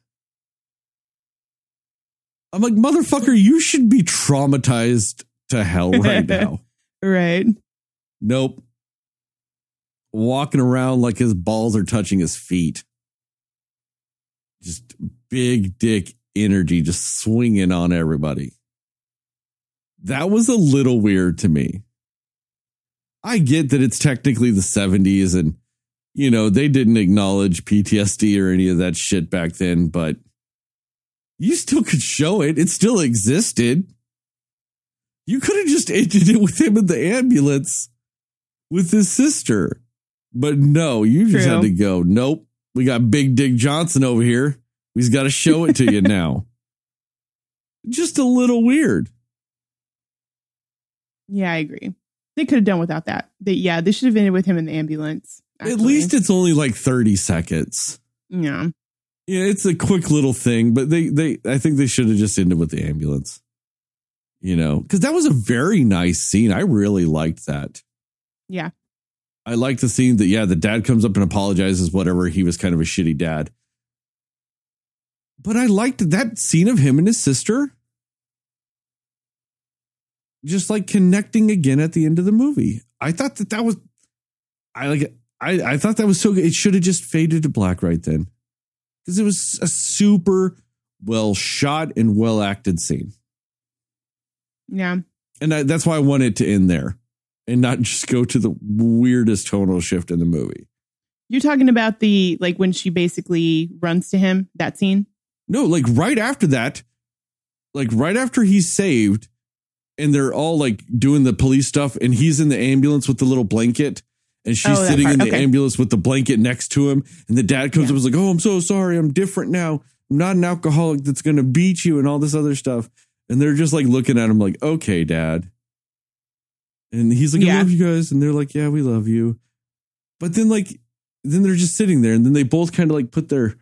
I'm like, motherfucker, you should be traumatized to hell right now. right Nope. Walking around like his balls are touching his feet. Just big dick energy, just swinging on everybody. That was a little weird to me. I get that it's technically the 70s and, you know, they didn't acknowledge PTSD or any of that shit back then, but you still could show it. It still existed. You could have just ended it with him in the ambulance with his sister. But no, you just True. had to go, nope, we got Big Dick Johnson over here. He's got to show it to you now. Just a little weird. Yeah, I agree. They could have done without that. They, yeah, they should have ended with him in the ambulance. At least it's only like 30 seconds. yeah. Yeah, it's a quick little thing, but they they I think they should have just ended with the ambulance. You know, because that was a very nice scene. I really liked that. Yeah. I liked the scene that yeah, the dad comes up and apologizes, whatever. He was kind of a shitty dad. But I liked that scene of him and his sister. Just like connecting again at the end of the movie. I thought that that was, I like, I, I thought that was so good. It should have just faded to black right then. Because it was a super well shot and well acted scene. Yeah. And I, that's why I wanted it to end there and not just go to the weirdest tonal shift in the movie. You're talking about the like when she basically runs to him, that scene? No, like right after that, like right after he's saved, and they're all like doing the police stuff, and he's in the ambulance with the little blanket, and she's Oh, sitting in the okay. ambulance with the blanket next to him, and the dad comes Yeah. up and is like, "Oh, I'm so sorry, I'm different now. I'm not an alcoholic that's gonna beat you and all this other stuff." And they're just like looking at him like, "Okay, dad." And he's like, "I Yeah. love you guys," and they're like, "Yeah, we love you." But then like, then they're just sitting there, and then they both kind of like put their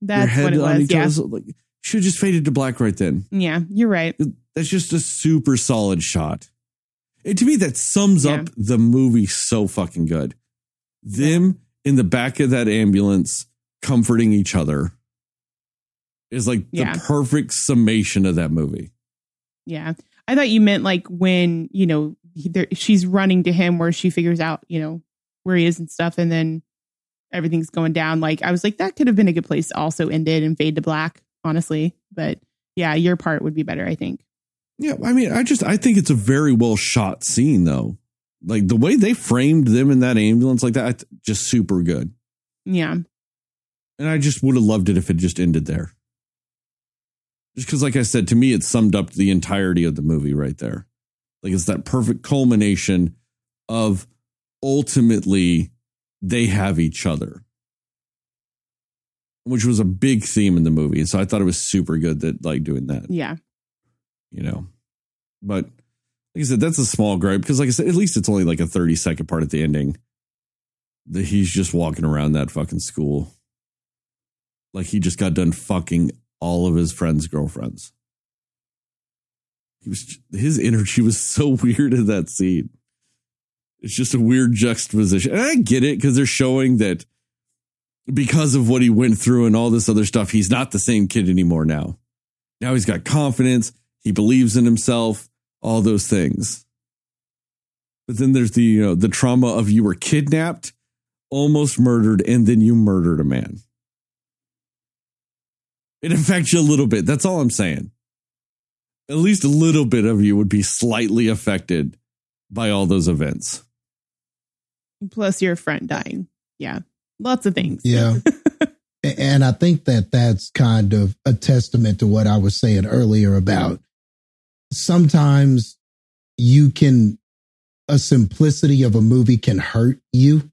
their head on was. each Yeah. other. Like, should have just faded to black right then. Yeah, you're right. That's just a super solid shot. And to me, that sums Yeah. up the movie so fucking good. Them in the back of that ambulance comforting each other is like Yeah. the perfect summation of that movie. Yeah. I thought you meant like when, you know, he, there, she's running to him where she figures out, you know, where he is and stuff. And then everything's going down. Like, I was like, that could have been a good place to also end it and fade to black, honestly. But yeah, your part would be better, I think. Yeah, I mean, I just I think it's a very well shot scene though. Like the way they framed them in that ambulance like that, just super good. Yeah. And I just would have loved it if it just ended there. Just because, like I said, to me, it summed up the entirety of the movie right there. Like it's that perfect culmination of ultimately they have each other, which was a big theme in the movie. And so I thought it was super good that, like, doing that, Yeah. You know. But like I said, that's a small gripe because, like I said, at least it's only like a 30 second part at the ending that he's just walking around that fucking school like he just got done fucking all of his friends' girlfriends. He was his energy was so weird in that scene. It's just a weird juxtaposition. And I get it because they're showing that because of what he went through and all this other stuff, he's not the same kid anymore now. Now he's got confidence, he believes in himself, all those things. But then there's the, you know, the trauma of you were kidnapped, almost murdered, and then you murdered a man. It affects you a little bit. That's all I'm saying. At least a little bit of you would be slightly affected by all those events. Plus your friend dying. Yeah. Lots of things. Yeah. And I think that that's kind of a testament to what I was saying earlier about sometimes you can, a simplicity of a movie can hurt you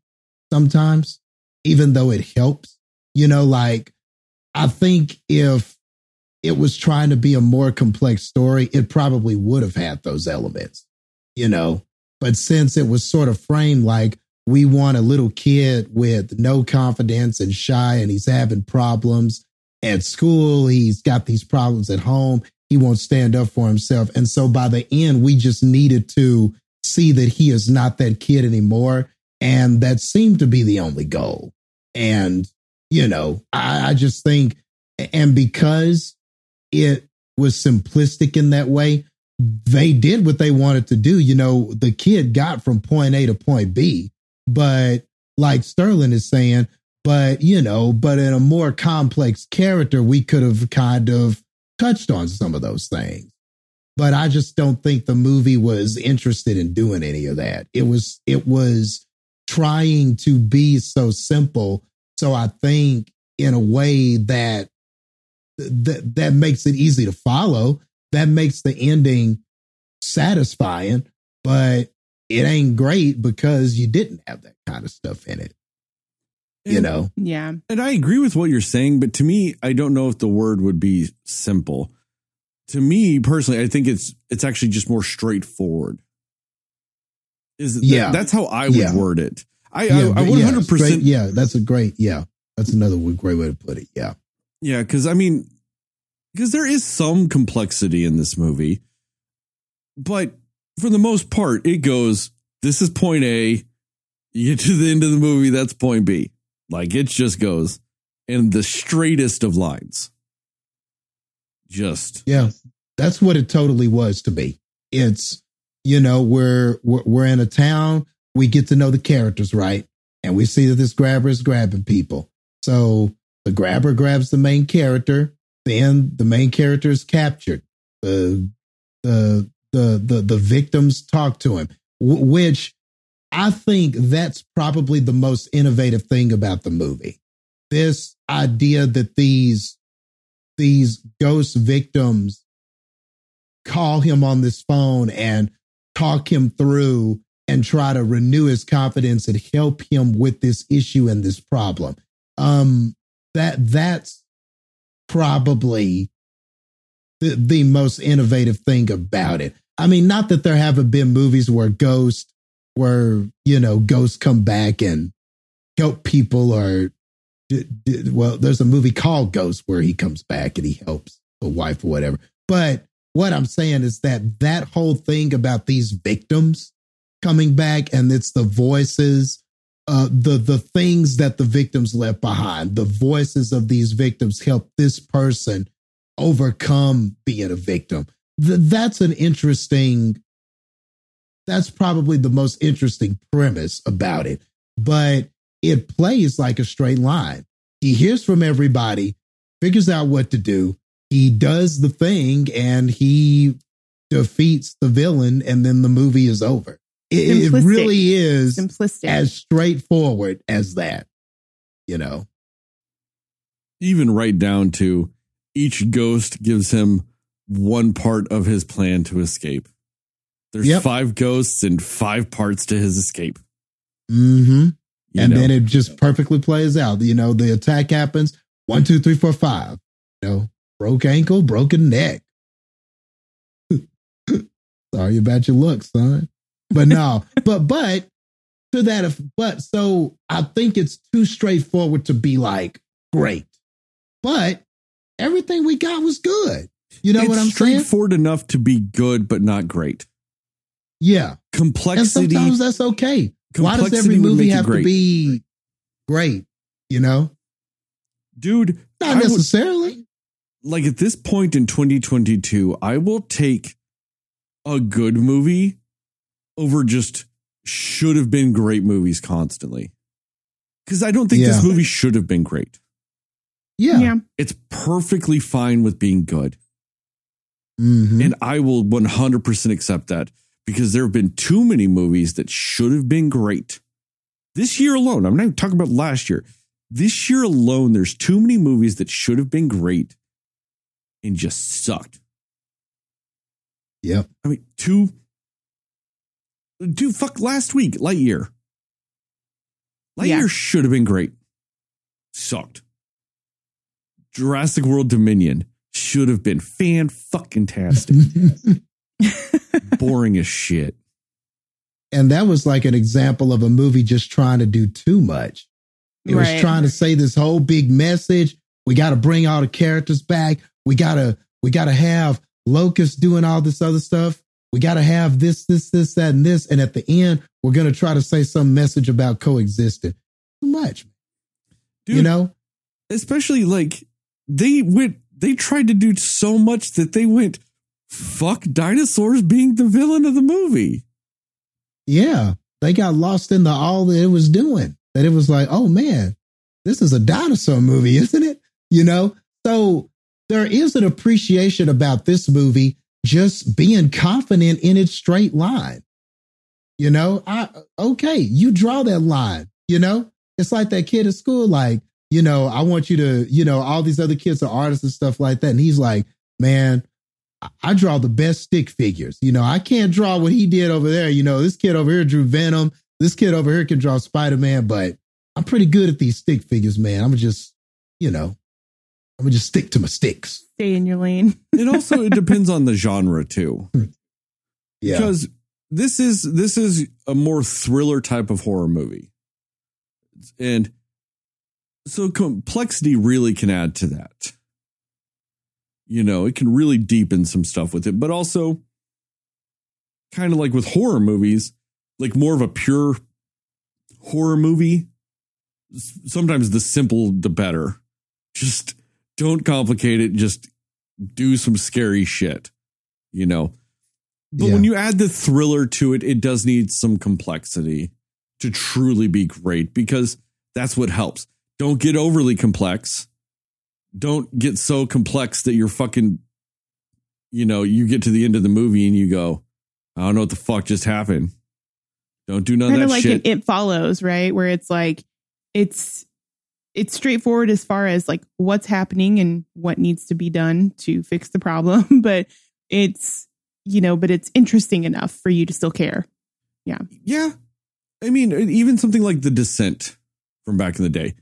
sometimes, even though it helps. You know, like I think if it was trying to be a more complex story, it probably would have had those elements, you know. But since it was sort of framed like we want a little kid with no confidence and shy, and he's having problems at school, he's got these problems at home, he won't stand up for himself. And so by the end, we just needed to see that he is not that kid anymore. And that seemed to be the only goal. And, you know, I, I just think, and because it was simplistic in that way, they did what they wanted to do. You know, the kid got from point A to point B, but like Sterling is saying, but you know, but in a more complex character, we could have kind of touched on some of those things. But I just don't think the movie was interested in doing any of that. It was, it was trying to be so simple. So I think in a way that that that makes it easy to follow. That makes the ending satisfying, but it ain't great because you didn't have that kind of stuff in it. You know. Yeah. And I agree with what you're saying, but to me, I don't know if the word would be simple. To me personally, I think it's it's actually just more straightforward. Is that- Yeah. that's how I would Yeah. word it. I Yeah, I, I but one yeah, hundred straight- percent Yeah, that's a great. Yeah, that's another great way to put it. Yeah, Yeah, because I mean, because there is some complexity in this movie, but for the most part, it goes. This is point A. You get to the end of the movie, that's point B. Like it just goes in the straightest of lines. Just yeah, that's what it totally was to me. It's you know we're we're, we're in a town. We get to know the characters right, and we see that this grabber is grabbing people. So the grabber grabs the main character. Then the main character is captured. The the the the the victims talk to him, wh- which I think that's probably the most innovative thing about the movie. This idea that these these ghost victims call him on this phone and talk him through and try to renew his confidence and help him with this issue and this problem. Um, that that's probably the, the most innovative thing about it. I mean, not that there haven't been movies where ghosts, where you know, ghosts come back and help people, or well, there's a movie called Ghost where he comes back and he helps a wife or whatever. But what I'm saying is that that whole thing about these victims coming back and it's the voices uh, the the things that the victims left behind, the voices of these victims help this person overcome being a victim. Th- that's an interesting. That's probably the most interesting premise about it, but it plays like a straight line. He hears from everybody, figures out what to do. He does the thing, and he defeats the villain, and then the movie is over. It, it really is Simplistic. as straightforward as that. You know, even right down to each ghost gives him one part of his plan to escape. There's Yep. five ghosts and five parts to his escape. mm-hmm. you and know? then it just perfectly plays out. You know, the attack happens one, two, three, four, five. You know, broke ankle, broken neck. Sorry about your looks, son. But no, but but to that, if but so I think it's too straightforward to be like great, but everything we got was good. You know it's what I'm saying? straightforward enough to be good, but not great. Yeah, Complexity. and sometimes that's okay. Why does every movie have to be great? You know, Dude, not I would- necessarily. like at this point in 2022, I will take a good movie over just should have been great movies constantly. Because I don't think this movie should have been great. Yeah. yeah. It's perfectly fine with being good. Mhm. And I will 100% accept that because there have been too many movies that should have been great. This year alone, I'm not even talking about last year. This year alone, there's too many movies that should have been great and just sucked. Yeah. I mean, two, dude, fuck last week, Lightyear. Lightyear Yeah. should have been great. Sucked. Jurassic World Dominion should have been fan fucking tastic. Boring as shit. and that was like an example of a movie just trying to do too much. It was trying to say this whole big message. We got to bring all the characters back. We gotta we gotta have Locust doing all this other stuff. We gotta have this, this, this, that, and this. And at the end, we're gonna try to say some message about coexisting. Too much, Dude, you know. especially like they went, they tried to do so much that they went, fuck dinosaurs being the villain of the movie. Yeah, they got lost in the all that it was doing. That it was like, oh man, this is a dinosaur movie, isn't it? You know, so there is an appreciation about this movie just being confident in its straight line. You know, I okay, you draw that line. You know, it's like that kid at school, like, you know, I want you to, you know, all these other kids are artists and stuff like that, and he's like, man, I- I draw the best stick figures. You know, I can't draw what he did over there. You know, this kid over here drew Venom. This kid over here can draw Spider Man, but I'm pretty good at these stick figures, man. I'm just, you know, I'm gonna just stick to my sticks. Stay in your lane. it also it depends on the genre too. Yeah. Because this is this is a more thriller type of horror movie. And so complexity really can add to that. You know, it can really deepen some stuff with it, but also kind of like with horror movies, like more of a pure horror movie. Sometimes the simple the better. Just don't complicate it. Just do some scary shit, you know. But when you add the thriller to it, it does need some complexity to truly be great because that's what helps. Don't get overly complex. Don't get so complex that you're fucking, you know, you get to the end of the movie and you go, I don't know what the fuck just happened. Don't do none of kind that of like shit. it, it follows, right? Where it's like it's it's straightforward as far as like what's happening and what needs to be done to fix the problem, but it's you know, but it's interesting enough for you to still care. Yeah. Yeah. I mean, even something like The Descent from back in the day.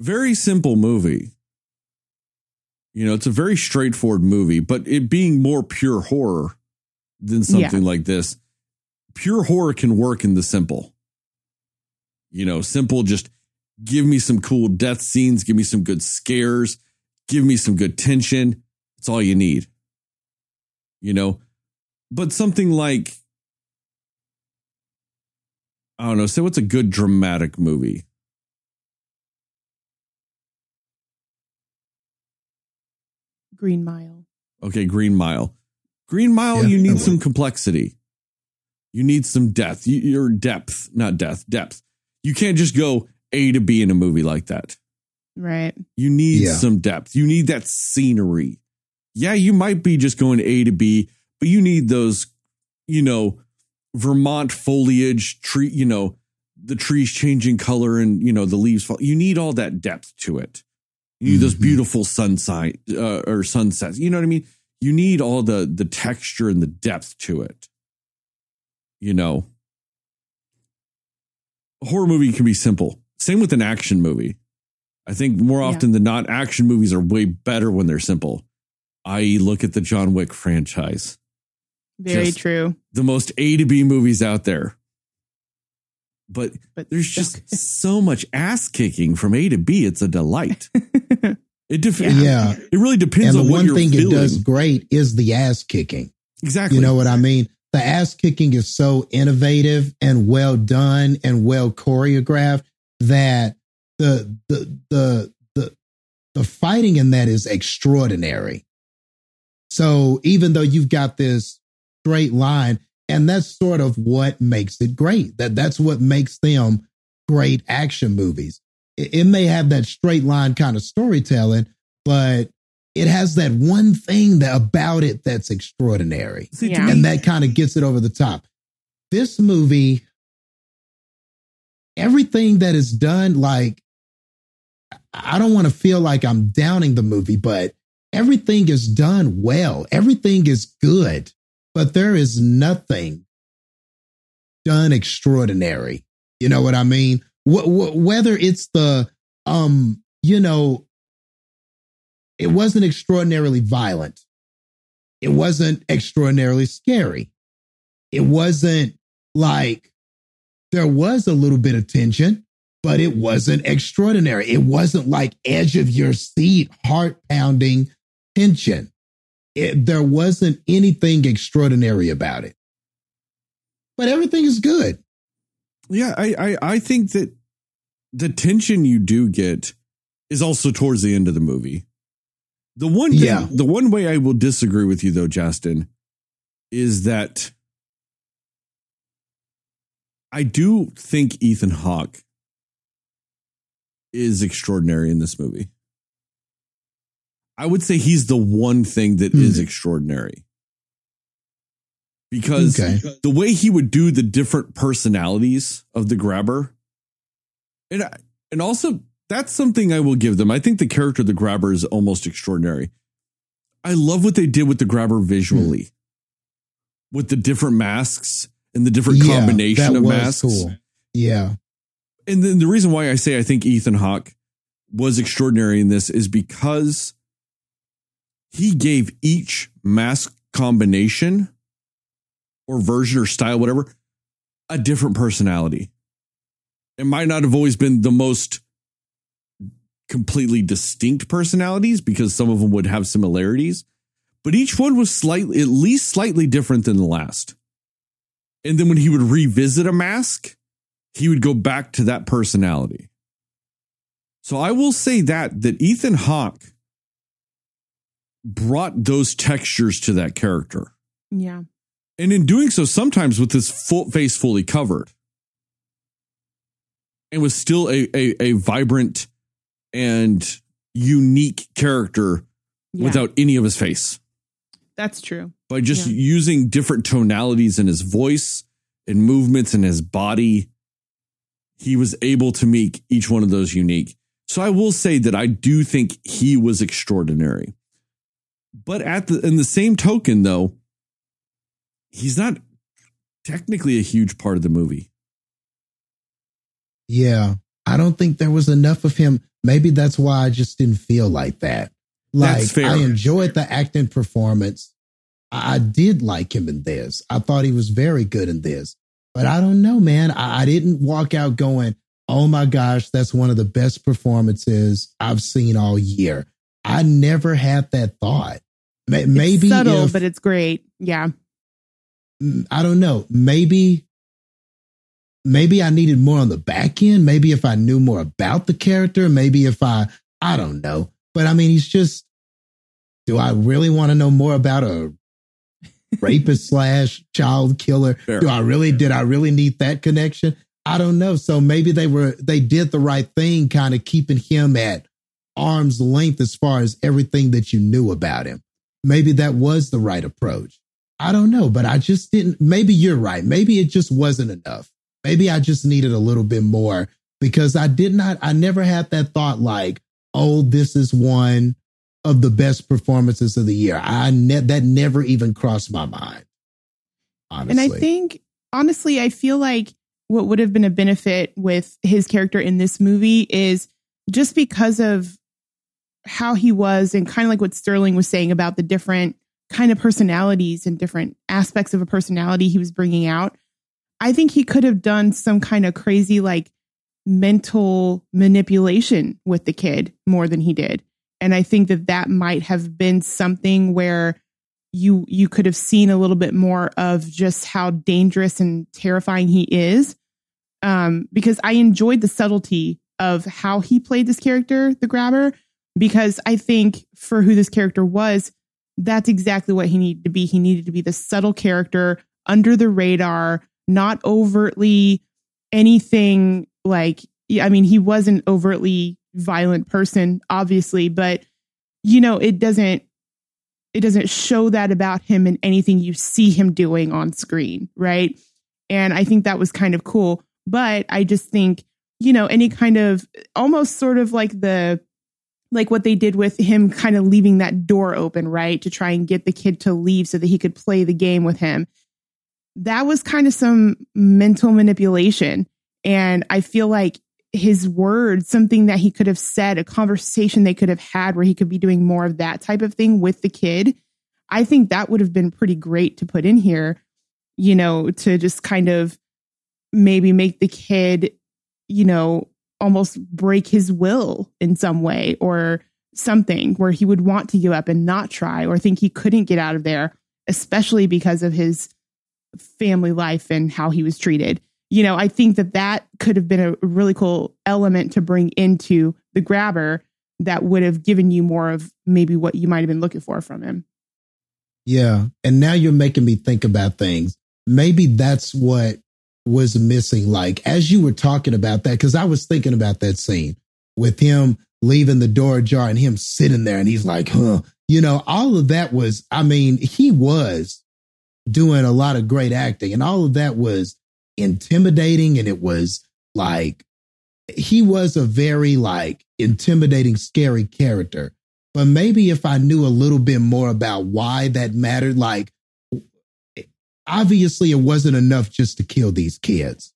Very simple movie. You know, it's a very straightforward movie, but it being more pure horror than something like this, pure horror can work in the simple. You know, simple, just give me some cool death scenes, give me some good scares, give me some good tension. It's all you need. You know, but something like I don't know. Say what's a good dramatic movie? Green Mile. Okay, Green Mile. Green Mile, Yeah, you need some complexity. You need some depth. You, your depth, not depth, depth. You can't just go A to B in a movie like that. Right. You need Yeah. some depth. You need that scenery. Yeah, you might be just going A to B, but you need those, you know, Vermont foliage tree, you know, the trees changing color and, you know, the leaves fall. You need all that depth to it. You need those Mhm. beautiful sunset uh, or sunsets. You know what I mean? You need all the the texture and the depth to it. You know, a horror movie can be simple. Same with an action movie. I think more Yeah. often than not, action movies are way better when they're simple. I.e., look at the John Wick franchise, Very Just- true. the most A to B movies out there. But But there's just so much ass kicking from A to B. It's a delight. It def- Yeah. Yeah. It really depends And the on what one you're thing feeling. it does great is the ass kicking. exactly. You know what I mean? The ass kicking is so innovative and well done and well choreographed that the the the the the fighting in that is extraordinary. So even though you've got this straight line, and that's sort of what makes it great. That that's what makes them great action movies. It, it may have that straight line kind of storytelling, but it has that one thing that about it that's extraordinary See, Yeah. and that kind of gets it over the top. This movie, everything that is done, like, I don't want to feel like I'm downing the movie, but everything is done well. Everything is good, but there is nothing done extraordinary. You know what I mean? Wh- wh- whether it's the, um, you know, it wasn't extraordinarily violent. It wasn't extraordinarily scary. It wasn't like there was a little bit of tension, but it wasn't extraordinary. It wasn't like edge of your seat, heart pounding tension. It, there wasn't anything extraordinary about it. But everything is good. Yeah, I, I I think that the tension you do get is also towards the end of the movie. The one thing, Yeah. the one way I will disagree with you though, Justin, is that I do think Ethan Hawke is extraordinary in this movie. I would say he's the one thing that is Hmm. extraordinary. Because Okay. the way he would do the different personalities of the grabber and and also that's something I will give them. I think the character of the grabber is almost extraordinary. I love what they did with the grabber visually. With the different masks and the different Yeah, combination of masks. cool. Yeah. And then the reason why I say I think Ethan Hawke was extraordinary in this is because he gave each mask combination or version or style, whatever, a different personality. It might not have always been the most completely distinct personalities because some of them would have similarities, but each one was slightly, at least slightly different than the last. And then when he would revisit a mask, he would go back to that personality. So I will say that that Ethan Hawke brought those textures to that character. Yeah. And in doing so, sometimes with his full face fully covered. And was still a, a, a vibrant and unique character yeah. without any of his face. That's true. By just Yeah. using different tonalities in his voice and movements in his body, he was able to make each one of those unique. So I will say that I do think he was extraordinary. But at the in the same token though, he's not technically a huge part of the movie. Yeah. I don't think there was enough of him. Maybe that's why I just didn't feel like that. Like That's fair. I enjoyed the acting performance. I, I did like him in this. I thought he was very good in this. But I don't know, man. I, I didn't walk out going, oh my gosh, that's one of the best performances I've seen all year. I never had that thought. May- It's Maybe subtle, if- but it's great. Yeah. Mm, I don't know. Maybe maybe I needed more on the back end. Maybe if I knew more about the character, maybe if I I don't know. But I mean, he's just do I really want to know more about a rapist slash child killer? Fair. Do I really did I really need that connection? I don't know. So maybe they were they did the right thing, kind of keeping him at arm's length as far as everything that you knew about him. Maybe that was the right approach. I don't know, but I just didn't. Maybe you're right. Maybe it just wasn't enough. Maybe I just needed a little bit more because I did not, I never had that thought like, oh, this is one of the best performances of the year. I ne- that never even crossed my mind. Honestly. And I think, honestly, I feel like what would have been a benefit with his character in this movie is just because of how he was and kind of like what Sterling was saying about the different kind of personalities and different aspects of a personality he was bringing out. I think he could have done some kind of crazy like mental manipulation with the kid more than he did. And I think that that might have been something where you you could have seen a little bit more of just how dangerous and terrifying he is. Um, because I enjoyed the subtlety of how he played this character, the grabber, because I think for who this character was, that's exactly what he needed to be. He needed to be the subtle character under the radar, not overtly anything like I mean, he was an overtly violent person, obviously, but you know, it doesn't it doesn't show that about him in anything you see him doing on screen, right? And I think that was kind of cool. But I just think, you know, any kind of almost sort of like the like what they did with him kind of leaving that door open, right? To try and get the kid to leave so that he could play the game with him. That was kind of some mental manipulation. And I feel like his words, something that he could have said, a conversation they could have had where he could be doing more of that type of thing with the kid. I think that would have been pretty great to put in here, you know, to just kind of maybe make the kid, you know, almost break his will in some way or something where he would want to give up and not try or think he couldn't get out of there, especially because of his family life and how he was treated. You know, I think that that could have been a really cool element to bring into the grabber that would have given you more of maybe what you might have been looking for from him. Yeah. And now you're making me think about things. Maybe that's what was missing. Like, as you were talking about that, because I was thinking about that scene with him leaving the door ajar and him sitting there and he's like, huh. You know, all of that was, I mean, he was doing a lot of great acting and all of that was intimidating and it was like, he was a very like intimidating, scary character. But maybe if I knew a little bit more about why that mattered, like obviously it wasn't enough just to kill these kids.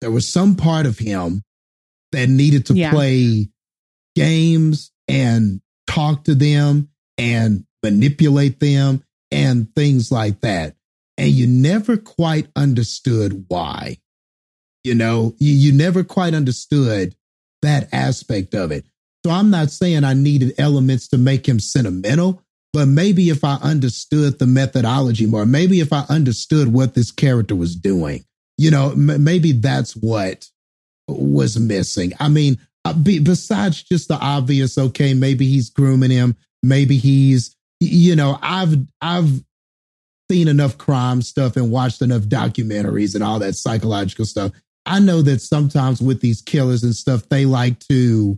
There was some part of him that needed to Yeah. play games and talk to them and manipulate them and things like that. And you never quite understood why. You know, you, you never quite understood that aspect of it. So I'm not saying I needed elements to make him sentimental, but maybe if I understood the methodology more, maybe if I understood what this character was doing, you know, m- maybe that's what was missing. I mean, uh, be, besides just the obvious, okay, maybe he's grooming him, maybe he's, you know, I've I've seen enough crime stuff and watched enough documentaries and all that psychological stuff. I know that sometimes with these killers and stuff, they like to,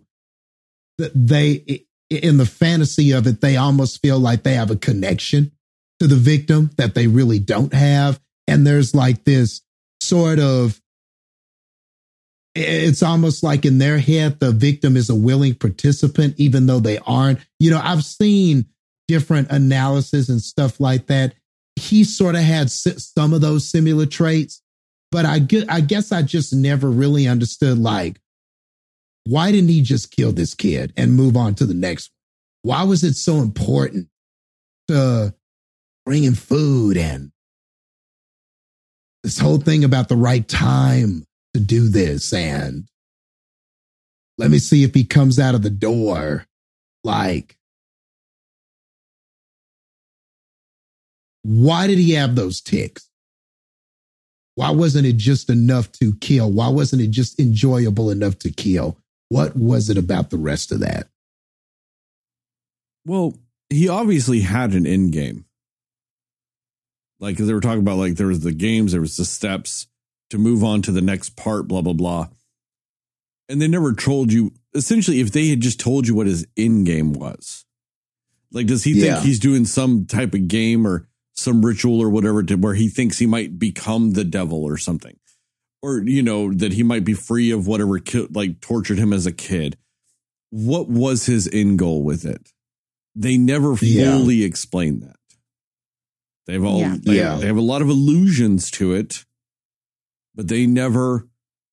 they in the fantasy of it, they almost feel like they have a connection to the victim that they really don't have, and there's like this sort of it's almost like in their head the victim is a willing participant even though they aren't. You know i've seen different analysis and stuff like that. He sort of had some of those similar traits but i i guess i just never really understood like why didn't he just kill this kid and move on to the next one? Why was it so important to bring him food and this whole thing about the right time to do this? And let me see if he comes out of the door like why did he have those ticks? Why wasn't it just enough to kill? Why wasn't it just enjoyable enough to kill what was it about the rest of that Well, he obviously had an end game. Like they were talking about like there was the games, there was the steps to move on to the next part, blah blah blah. And they never told you essentially if they had just told you what his end game was. Like, does he Yeah. think he's doing some type of game or some ritual or whatever to where he thinks he might become the devil or something? Or, you know, that he might be free of whatever ki- like tortured him as a kid. What was his end goal with it? They never Yeah. fully explain that. They've all Yeah. they, Yeah. they have a lot of allusions to it, but they never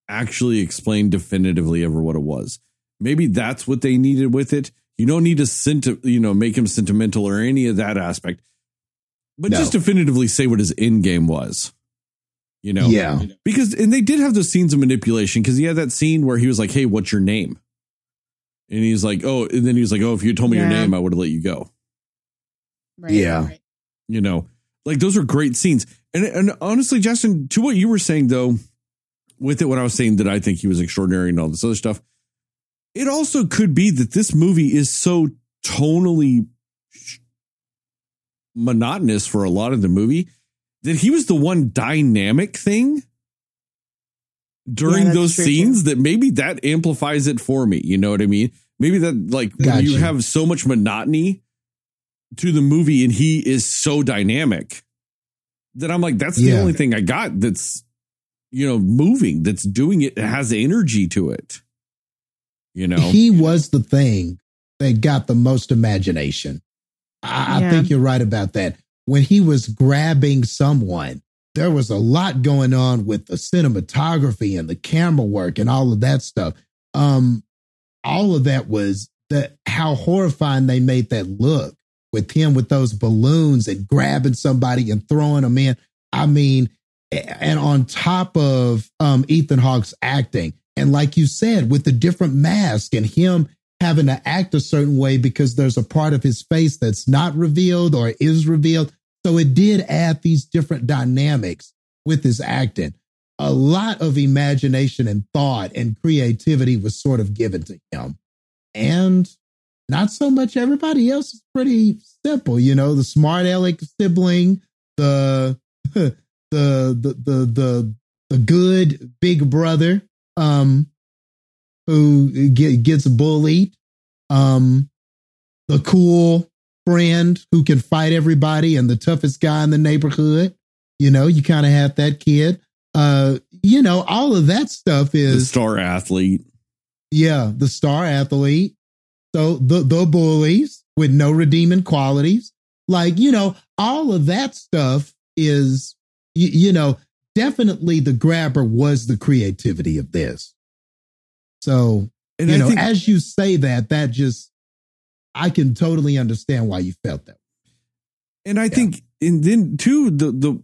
actually explain definitively ever what it was. Maybe that's what they needed with it. You don't need to senti- you know make him sentimental or any of that aspect, but No. just definitively say what his end game was. You know, Yeah. because and they did have those scenes of manipulation because he had that scene where he was like, "Hey, what's your name?" And he's like, "Oh," and then he was like, "Oh, if you told me your name, I would have let you go." Right, Yeah. right. you know like those are great scenes and and honestly justin to what you were saying though with it when i was saying that i think he was extraordinary and all this other stuff it also could be that this movie is so tonally monotonous for a lot of the movie that he was the one dynamic thing during that's those true, scenes that maybe that amplifies it for me you know what i mean maybe that like when you have so much monotony to the movie and he is so dynamic that I'm like, that's the Yeah. only thing I got that's, you know, moving, that's doing it, it has energy to it. You know? he was the thing that got the most imagination. I, I think you're right about that. When he was grabbing someone, there was a lot going on with the cinematography and the camera work and all of that stuff. Um, all of that was that how horrifying they made that look with him with those balloons and grabbing somebody and throwing them in. I mean, and on top of um, Ethan Hawke's acting, and like you said, with the different mask and him having to act a certain way because there's a part of his face that's not revealed or is revealed. So it did add these different dynamics with his acting. A lot of imagination and thought and creativity was sort of given to him. And not so much everybody else is pretty simple, you know, the smart aleck sibling, the the the the the the good big brother um who get, gets bullied um the cool friend who can fight everybody and the toughest guy in the neighborhood you know you kind of have that kid uh you know all of that stuff is the star athlete. yeah, the star athlete. So the the bullies with no redeeming qualities. Like, you know, all of that stuff is you, you know, definitely the grabber was the creativity of this. So, And you I know, think, as you say that, that just, I can totally understand why you felt that. and I think, and then too, the the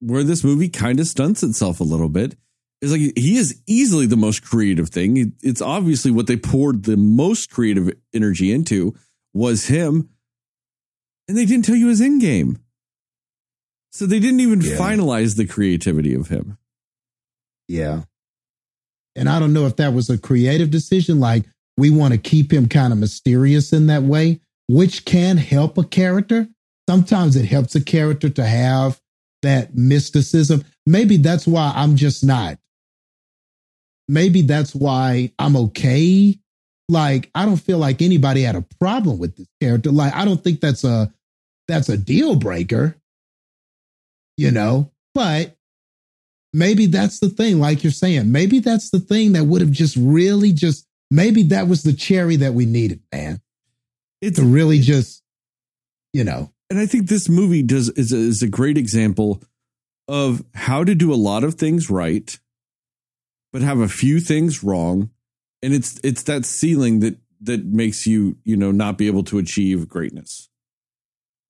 where this movie kind of stunts itself a little bit is like he is easily the most creative thing. It's obviously what they poured the most creative energy into was him, and they didn't tell you his end game. So they didn't even Yeah. finalize the creativity of him. Yeah. And I don't know if that was a creative decision. Like, we want to keep him kind of mysterious in that way, which can help a character. Sometimes it helps a character to have that mysticism. Maybe that's why I'm just not. Maybe that's why I'm okay. Like, I don't feel like anybody had a problem with this character. Like, I don't think that's a that's a deal breaker. You know, but maybe that's the thing, like you're saying. Maybe that's the thing that would have just really just maybe that was the cherry that we needed, man. It's To really just, you know, and I think this movie does is a, is a great example of how to do a lot of things right, but have a few things wrong, and it's it's that ceiling that that makes you you know not be able to achieve greatness,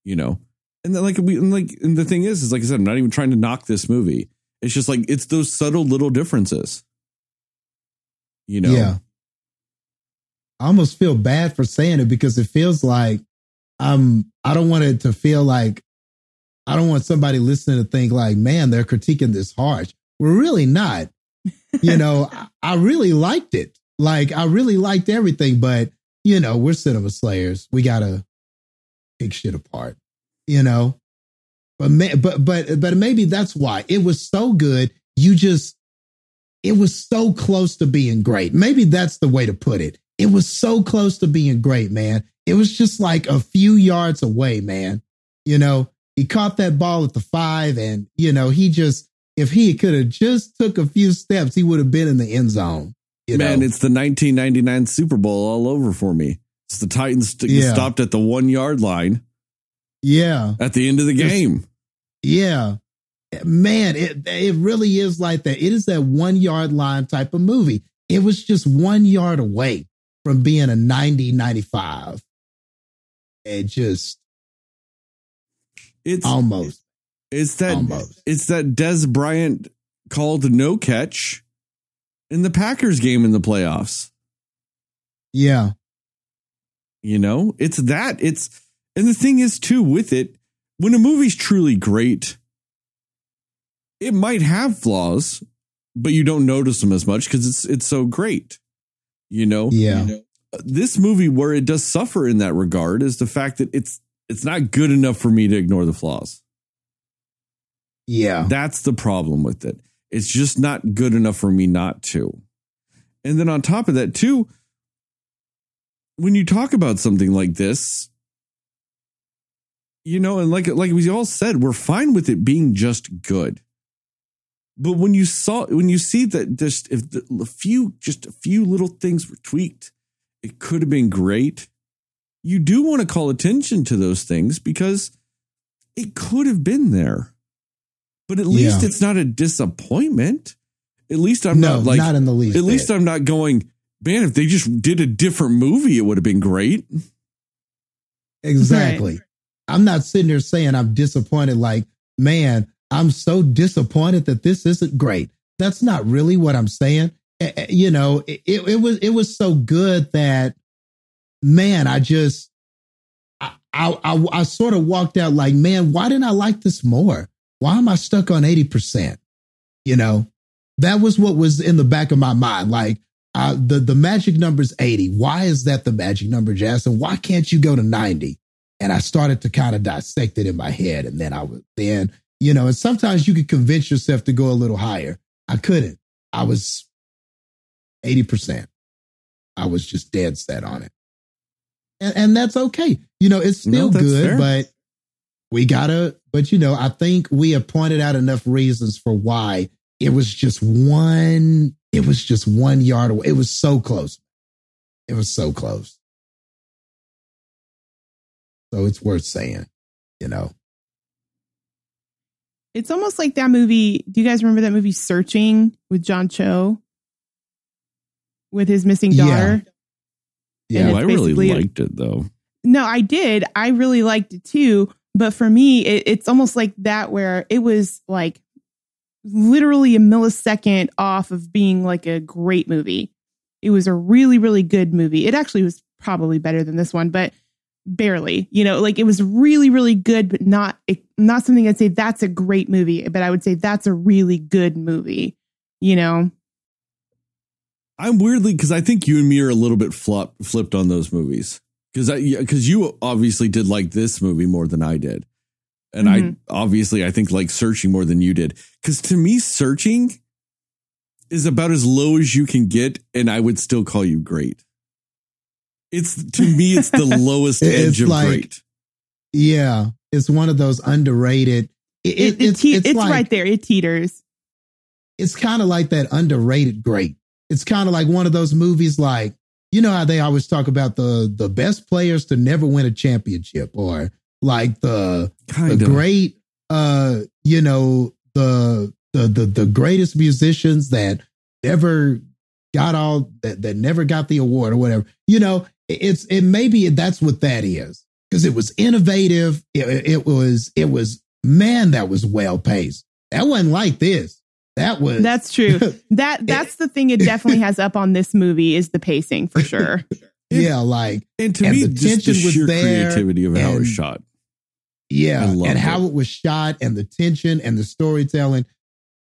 you know, and then like we and like and the thing is is like I said, I'm not even trying to knock this movie. It's just like it's those subtle little differences, you know. yeah. I almost feel bad for saying it because it feels like I'm I don't want it to feel like I don't want somebody listening to think like, man, they're critiquing this harsh. We're really not. You know, I, I really liked it. Like I really liked everything, but you know, we're cinema slayers. We gotta pick shit apart. You know? But ma- but but but maybe that's why. It was so good. You just it was so close to being great. Maybe that's the way to put it. It was so close to being great, man. It was just like a few yards away, man. You know, he caught that ball at the five, and you know, he just if he could have just took a few steps, he would have been in the end zone. You Man, know? it's the 1999 Super Bowl all over for me. It's the Titans Yeah. stopped at the one yard line yeah, at the end of the game. yeah. Man, it it really is like that. It is that one yard line type of movie. It was just one yard away from being a 90 95. It just It's almost, it's that almost. it's that Dez Bryant called no catch in the Packers game in the playoffs. Yeah. You know, it's that. It's and the thing is too with it when a movie's truly great, it might have flaws, but you don't notice them as much because it's it's so great. You know, Yeah. You know? this movie where it does suffer in that regard is the fact that it's it's not good enough for me to ignore the flaws. Yeah. That's the problem with it. It's just not good enough for me not to. And then on top of that, too, when you talk about something like this, you know, and like like we all said, we're fine with it being just good. But when you saw when you see that just if the, a few just a few little things were tweaked, it could have been great. You do want to call attention to those things because it could have been there. But at least Yeah. it's not a disappointment. At least I'm no, not like not in the least. at least. I'm not going, man, if they just did a different movie, it would have been great. exactly. I'm not sitting there saying I'm disappointed. Like, man, I'm so disappointed that this isn't great. That's not really what I'm saying. You know, it, it, was it was so good that, man, I just, I, I I I sort of walked out like, man, why didn't I like this more? Why am I stuck on eighty percent? You know, that was what was in the back of my mind. Like, uh, the the magic number is 80. Why is that the magic number, Jason? Why can't you go to 90? And I started to kind of dissect it in my head. And then I was then, you know, and sometimes you could convince yourself to go a little higher. I couldn't. I was 80%. I was just dead set on it. And, and that's okay. You know, it's still that's good, fair. but we gotta, but you know, I think we have pointed out enough reasons for why it was just one, it was just one yard away. It was so close. It was so close. So it's worth saying, you know. It's almost like that movie. Do you guys remember that movie Searching with John Cho? with his missing daughter. Yeah. And Well, oh, I really liked it though. No, I did. I really liked it too. But for me, it, it's almost like that where it was like literally a millisecond off of being like a great movie. It was a really, really good movie. It actually was probably better than this one, but barely. You know, like it was really, really good, but not not something I'd say that's a great movie. But I would say that's a really good movie. You know, I'm weirdly because I think you and me are a little bit flop, flipped on those movies because I because you obviously did like this movie more than I did, and Mhm. I obviously I think like searching more than you did because to me searching is about as low as you can get, and I would still call you great. It's to me it's the lowest It's edge of like- great. Yeah. It's one of those underrated. It, it, it- it, it's te- it's, it's like, right there. It teeters. It's kind of like that underrated great. It's kind of like one of those movies like, you know how they always talk about the the best players to never win a championship or like the Kind the of. great uh you know the the the the greatest musicians that never got all that that never got the award or whatever you know it- it's it maybe that's what that is because it was innovative it, it was it was man that was well paced that wasn't like this that was That's true. That that's the thing it definitely has up on this movie is the pacing for sure. yeah like And to and me, the just the tension was sheer there, creativity of how it was shot. Yeah, I loved and how it. it was shot and the tension and the storytelling.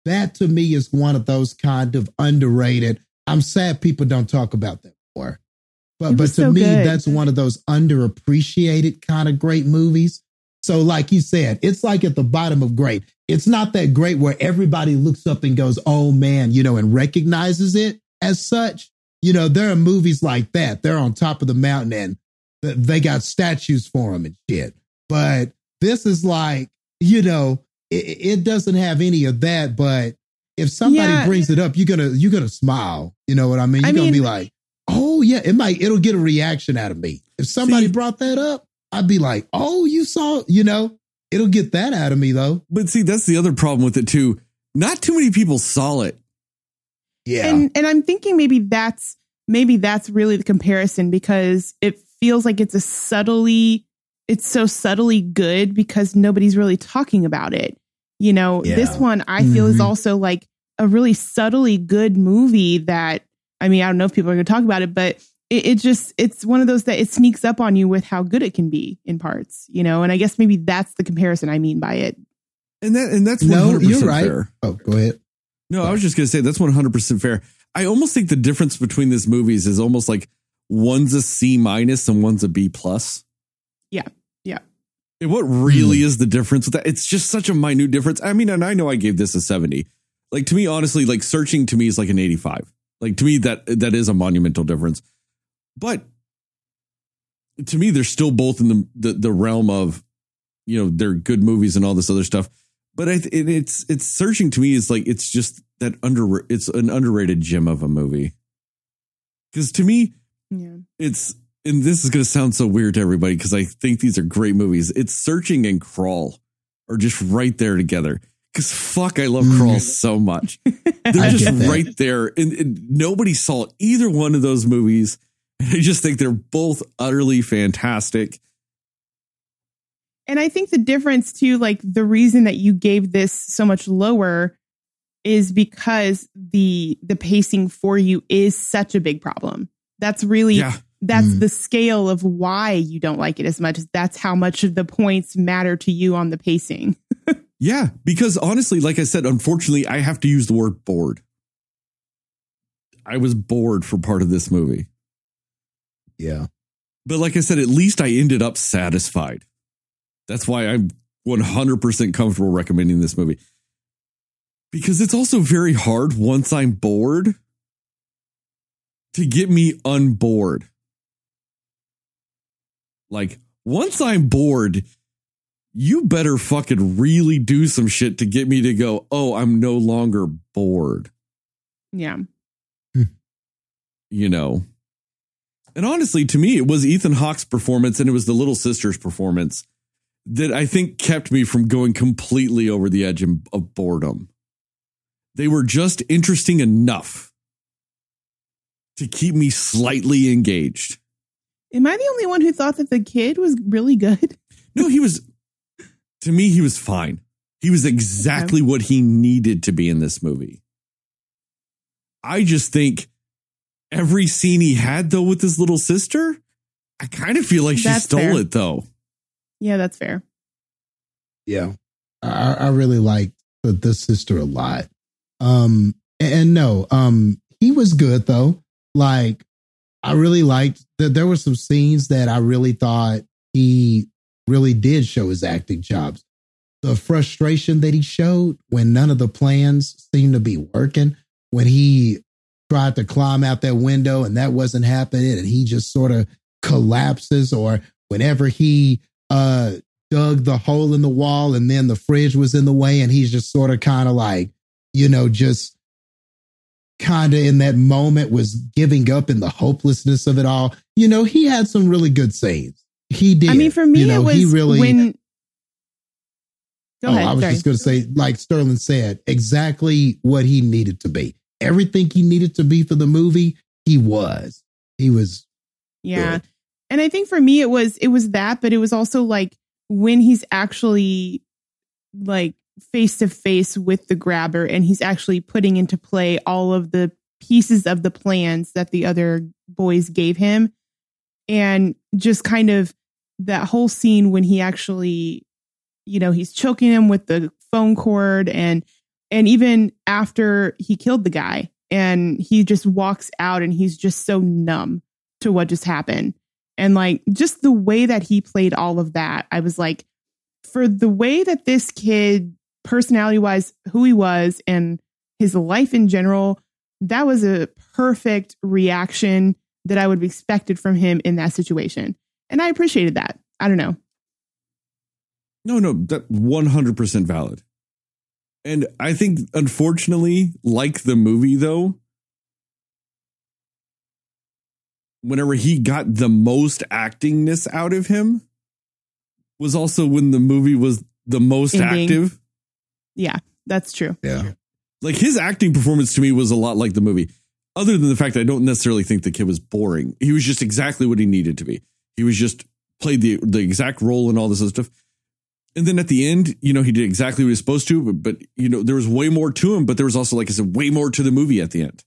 That to me is one of those kind of underrated. I'm sad people don't talk about that more. But but to so me, good. that's one of those underappreciated kind of great movies. So, like you said, it's like at the bottom of great. It's not that great where everybody looks up and goes, "Oh man," you know, and recognizes it as such. You know, there are movies like that. They're on top of the mountain and they got statues for them and shit. But this is like, you know, it, it doesn't have any of that. But if somebody Yeah. brings it up, you're gonna you're gonna smile. You know what I mean? You're I gonna be like, oh yeah, it might it'll get a reaction out of me. If somebody See- brought that up, I'd be like, oh, you saw, you know, it'll get that out of me though. But see, that's the other problem with it too. Not too many people saw it. Yeah. And and I'm thinking maybe that's maybe that's really the comparison because it feels like it's a subtly it's so subtly good because nobody's really talking about it. You know, Yeah. this one I feel is Mhm. also like a really subtly good movie that I mean, I don't know if people are going to talk about it, but it, it just it's one of those that it sneaks up on you with how good it can be in parts, you know. And I guess maybe that's the comparison I mean by it. And that and that's No, 100% you're right. fair. oh, go ahead. No, I was just going to say that's 100% fair. I almost think the difference between these movies is almost like one's a C minus and one's a B plus. Yeah. Yeah. And what really hmm. is the difference with that? It's just such a minute difference. I mean, and I know I gave this a 70. Like to me, honestly, like searching to me is like an 85. Like to me, that that is a monumental difference. But to me, they're still both in the the, the realm of, you know, they're good movies and all this other stuff. But I, it, it's it's searching to me is like it's just that under it's an underrated gem of a movie. Because to me, Yeah. it's and this is going to sound so weird to everybody because I think these are great movies. It's Searching and Crawl are just right there together. Because fuck, I love Mm. Crawl so much. They're I just right there, and, and nobody saw either one of those movies. And I just think they're both utterly fantastic. And I think the difference too, like the reason that you gave this so much lower is because the the pacing for you is such a big problem. That's really Yeah, that's Mm. the scale of why you don't like it as much. That's how much of the points matter to you on the pacing. Yeah. Because honestly, like I said, unfortunately, I have to use the word bored. I was bored for part of this movie. Yeah. But like I said, at least I ended up satisfied. That's why I'm 100% comfortable recommending this movie. Because it's also very hard once I'm bored to get me unbored. Like, once I'm bored, you better fucking really do some shit to get me to go, oh, I'm no longer bored Yeah. you know. And honestly, to me, it was Ethan Hawke's performance and it was the little sister's performance that I think kept me from going completely over the edge of of boredom. They were just interesting enough to keep me slightly engaged. Am I the only one who thought that the kid was really good? No, he was, to me, he was fine. He was exactly what he needed to be in this movie. I just think every scene he had, though, with his little sister, I kind of feel like she That's stole fair. it, though. Yeah, that's fair. Yeah, I, I really liked the, the sister a lot. Um, and, and no, um, he was good though. Like, I really liked that. There were some scenes that I really thought he really did show his acting chops. The frustration that he showed when none of the plans seemed to be working, when he tried to climb out that window and that wasn't happening, and he just sort of collapses, or whenever he uh dug the hole in the wall and then the fridge was in the way and he's just sort of kind of like you know just kind of in that moment was giving up in the hopelessness of it all you know he had some really good scenes he did I mean, for me, you know, it was he really when. Go oh, ahead. I was sorry. just going to say, like Sterling said, exactly what he needed to be. Everything he needed to be for the movie, he was. He was. Yeah. good. And I think for me it was it was that, but it was also like when he's actually like face to face with the grabber and he's actually putting into play all of the pieces of the plans that the other boys gave him and just kind of that whole scene when he actually you know he's choking him with the phone cord and and even after he killed the guy and he just walks out and he's just so numb to what just happened. And like just the way that he played all of that, I was like, for the way that this kid, personality wise, who he was and his life in general, that was a perfect reaction that I would have expected from him in that situation. And I appreciated that. I don't know. No, no, that 100% valid. And I think, unfortunately, like the movie, though, whenever he got the most actingness out of him was also when the movie was the most Ending. active. Yeah, that's true. Yeah. Like his acting performance to me was a lot like the movie, other than the fact that I don't necessarily think the kid was boring. He was just exactly what he needed to be. He was just played the the exact role and all this other stuff. And then at the end, you know, he did exactly what he was supposed to, but, but you know, there was way more to him, but there was also, like I said, way more to the movie at the end.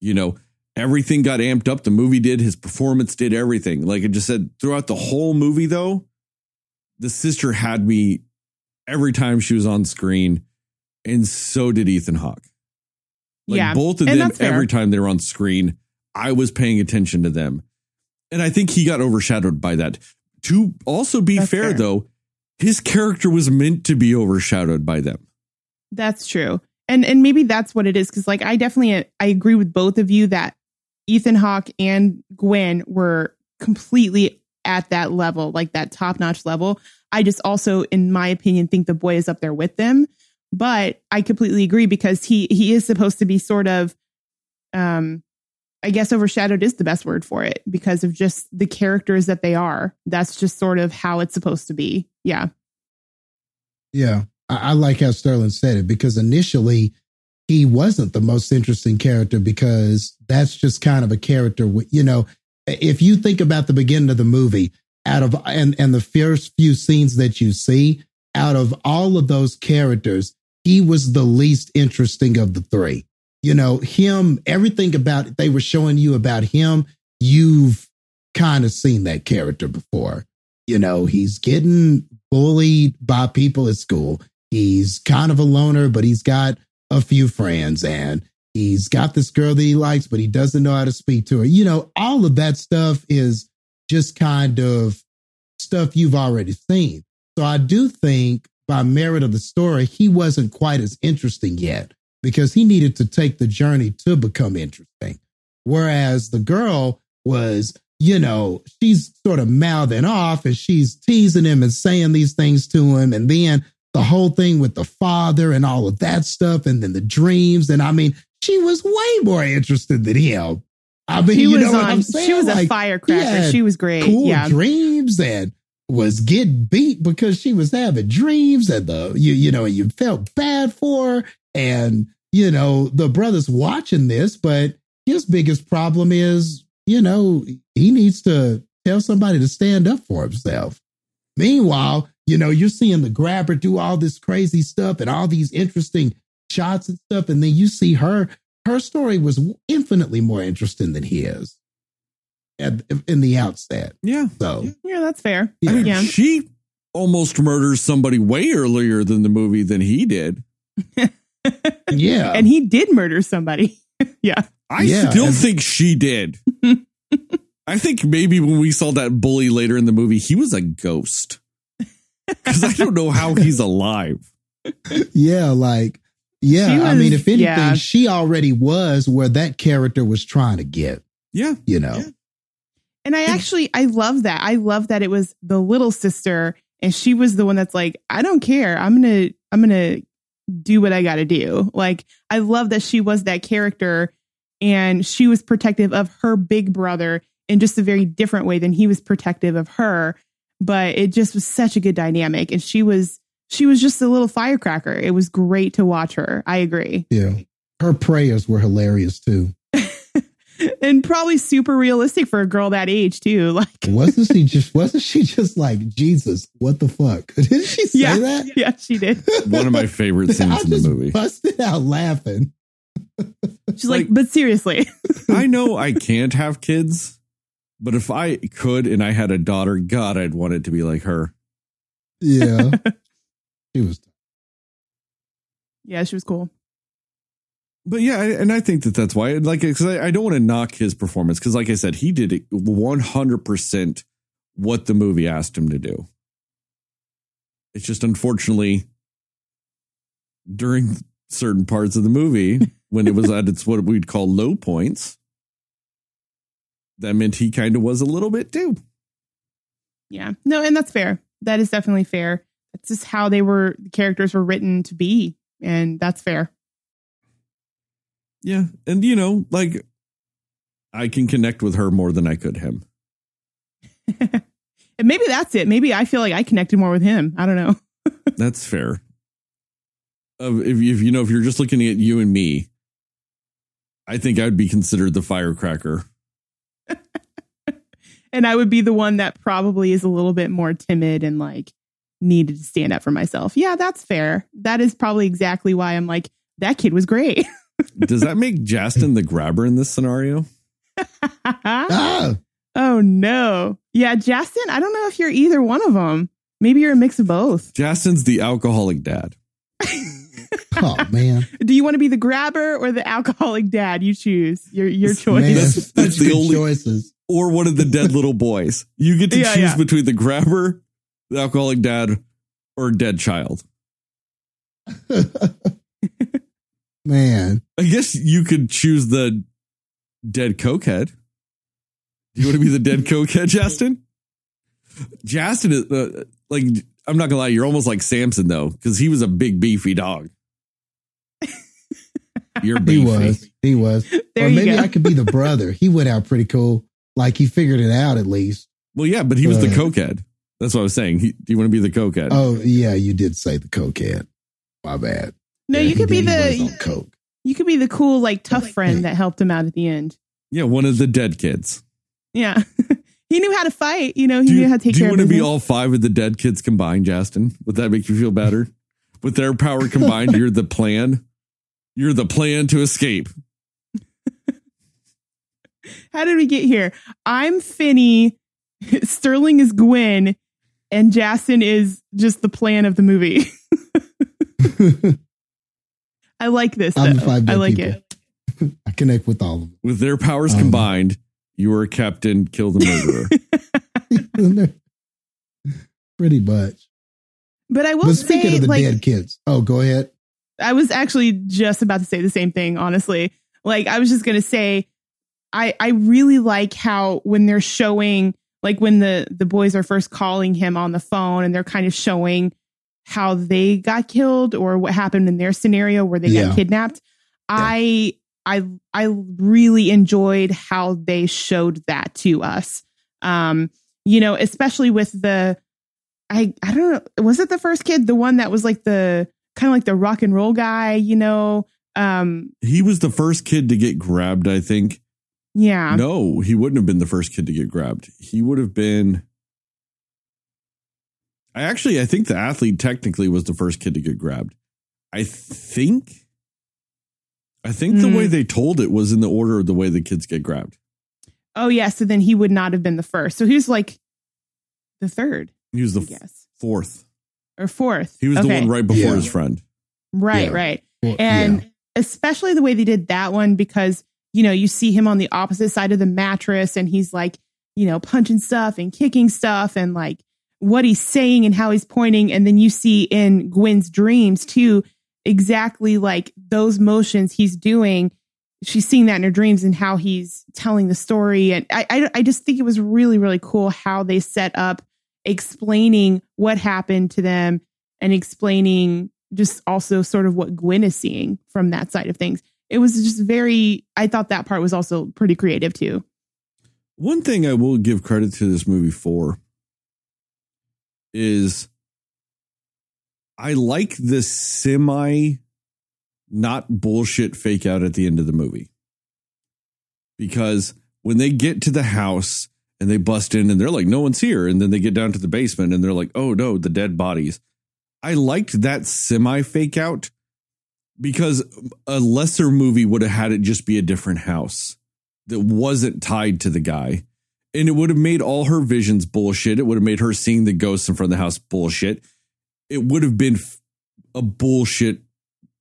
You know, everything got amped up. The movie did, his performance did everything. Like I just said, throughout the whole movie, though, the sister had me every time she was on screen, and so did Ethan Hawke. Like Yeah, both of them, every time they were on screen, I was paying attention to them. And I think he got overshadowed by that. To also be fair, fair. though, his character was meant to be overshadowed by them. That's true. And and maybe that's what it is cuz like I definitely I agree with both of you that Ethan Hawke and Gwen were completely at that level, like that top-notch level. I just also in my opinion think the boy is up there with them, but I completely agree because he he is supposed to be sort of um I guess overshadowed is the best word for it because of just the characters that they are. That's just sort of how it's supposed to be. Yeah. Yeah. I, I like how Sterling said it because initially he wasn't the most interesting character because that's just kind of a character, you know, if you think about the beginning of the movie, out of and and the first few scenes that you see, out of all of those characters, he was the least interesting of the three. You know, him, everything about they were showing you about him, you've kind of seen that character before. You know, he's getting bullied by people at school. He's kind of a loner, but he's got a few friends and he's got this girl that he likes, but he doesn't know how to speak to her. You know, all of that stuff is just kind of stuff you've already seen. So I do think by merit of the story, he wasn't quite as interesting yet because he needed to take the journey to become interesting. Whereas the girl was, you know, she's sort of mouthing off and she's teasing him and saying these things to him. And then the whole thing with the father and all of that stuff, and then the dreams. And I mean, she was way more interested than him. I mean, She you was know what I'm saying? she was a firecracker. She was great. cool yeah. dreams and was getting beat because she was having dreams and the you you know you felt bad for her and you know the brothers watching this but his biggest problem is, you know, he needs to tell somebody to stand up for himself. Meanwhile, you know, you're seeing the grabber do all this crazy stuff and all these interesting shots and stuff. And then you see her, her story was infinitely more interesting than his at, in the outset. Yeah. So, Yeah, that's fair. Yeah. I mean, Yeah. she almost murders somebody way earlier than the movie than he did. yeah. And he did murder somebody. yeah. I Yeah, still and- think she did. I think maybe when we saw that bully later in the movie, he was a ghost. Because I don't know how he's alive. yeah. Like, yeah. She I mean, if anything, yeah. she already was where that character was trying to get, Yeah. you know. And I actually I love that. I love that it was the little sister and she was the one that's like, I don't care. I'm going to I'm going to do what I got to do. Like I love that she was that character and she was protective of her big brother in just a very different way than he was protective of her, but it just was such a good dynamic and she was she was just a little firecracker. It was great to watch her. I agree. Yeah. Her prayers were hilarious too. And probably super realistic for a girl that age too. Like Wasn't she just wasn't she just like Jesus? What the fuck? Didn't she say yeah, that? yeah, she did. One of my favorite I scenes in the movie. busted out laughing. She's like, Like- but seriously, I know I can't have kids, but if I could and I had a daughter, God, I'd want it to be like her. Yeah. she was yeah, she was cool. But yeah, and I think that that's why, like, because I, I don't want to knock his performance, because like I said, he did it 100% what the movie asked him to do. It's just unfortunately during certain parts of the movie, when it was at its what we'd call low points, that meant he kind of was a little bit too. Yeah, no, and that's fair. That is definitely fair. That's just how they were. The characters were written to be, and that's fair. Yeah. And, you know, like, I can connect with her more than I could him. and maybe that's it. Maybe I feel like I connected more with him. I don't know. That's fair. Uh, if, if you know, if you're just looking at you and me, I think I'd be considered the firecracker. And I would be the one that probably is a little bit more timid and like needed to stand up for myself. Yeah, that's fair. That is probably exactly why I'm like that kid was great. Does that make Justin the grabber in this scenario? Ah, oh no. Yeah, Justin, I don't know if you're either one of them. Maybe you're a mix of both. Justin's the alcoholic dad. oh man. Do you want to be the grabber or the alcoholic dad? You choose. Your your choice. Man, That's- that's the good only- choices. Or one of the dead little boys. You get to Yeah, choose yeah. between the grabber, the alcoholic dad, or dead child. man. I guess you could choose the dead cokehead. Do you want to be the dead cokehead, Justin? Justin is uh, like I'm not gonna lie, you're almost like Samson though, because he was a big beefy dog. You're beefy. He was. He was. There or maybe. I could be the brother. He went out pretty cool. Like he figured it out at least. Well, yeah, but he was the Uh, cokehead. That's what I was saying. He, do you want to be the cokehead? Oh yeah, you did say the cokehead. My bad. No, Yeah, you could be did. He was the coke. you could be the cool like tough friend that helped him out at the end. yeah, one of the dead kids. Yeah. he knew how to fight, you know, he Do knew how to take do you care of want to be all five of the dead kids combined, Justin? Would that make you feel better? With their power combined, you're the plan. You're the plan to escape. How did we get here? I'm Finney. Sterling is Gwen, and Jason is just the plan of the movie. I like this. I'm though. five I like people. it. I connect with all of them. With their powers Um, combined, you are a Captain Kill the Murderer. pretty much. But I will But speaking say, of the like, dead kids, oh, go ahead. I was actually just about to say the same thing, honestly. Like I was just gonna say, I I really like how when they're showing, like when the the boys are first calling him on the phone and they're kind of showing how they got killed or what happened in their scenario where they Yeah. got kidnapped. I I I really enjoyed how they showed that to us. Um, you know, especially with the I I don't know, was it the first kid, the one that was like the kind of like the rock and roll guy, you know, Um, He was the first kid to get grabbed, I think. yeah. No, he wouldn't have been the first kid to get grabbed. He would have been. I actually, I think the athlete technically was the first kid to get grabbed. I think. I think the Hmm. way they told it was in the order of the way the kids get grabbed. Oh yeah. So then he would not have been the first. So he was like the third, He was the I f- guess, fourth. or fourth. He was the one right before Yeah. his friend. Right, Yeah. right. Well, And yeah. especially the way they did that one because, you know, you see him on the opposite side of the mattress and he's like, you know, punching stuff and kicking stuff and like what he's saying and how he's pointing. And then you see in Gwen's dreams too, exactly like those motions he's doing. She's seeing that in her dreams and how he's telling the story. And I, I, I just think it was really, really cool how they set up explaining what happened to them and explaining just also sort of what Gwen is seeing from that side of things. It was just very, I thought that part was also pretty creative too. One thing I will give credit to this movie for is I like the semi not bullshit fake out at the end of the movie. Because when they get to the house and they bust in and they're like, no one's here. And then they get down to the basement and they're like, oh no, the dead bodies. I liked that semi fake out because a lesser movie would have had it just be a different house that wasn't tied to the guy. And it would have made all her visions bullshit. It would have made her seeing the ghosts in front of the house bullshit. It would have been f- a bullshit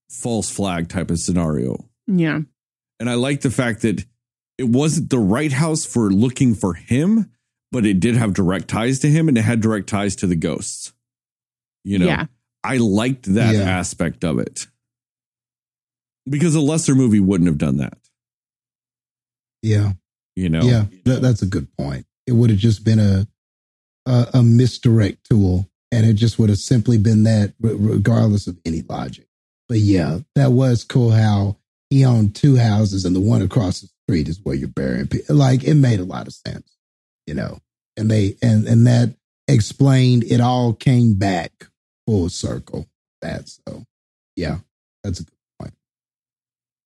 false flag type of scenario. Yeah. And I like the fact that it wasn't the right house for looking for him, but it did have direct ties to him and it had direct ties to the ghosts. You know, Yeah. I liked that Yeah. aspect of it because a lesser movie wouldn't have done that. Yeah. You know, Yeah. That, that's a good point. It would have just been a, a, a misdirect tool and it just would have simply been that regardless of any logic. But yeah, that was cool how he owned two houses and the one across the street is where you're burying people. Like it made a lot of sense, you know, and they, and, and that explained it all came back full circle. That so yeah, that's a good.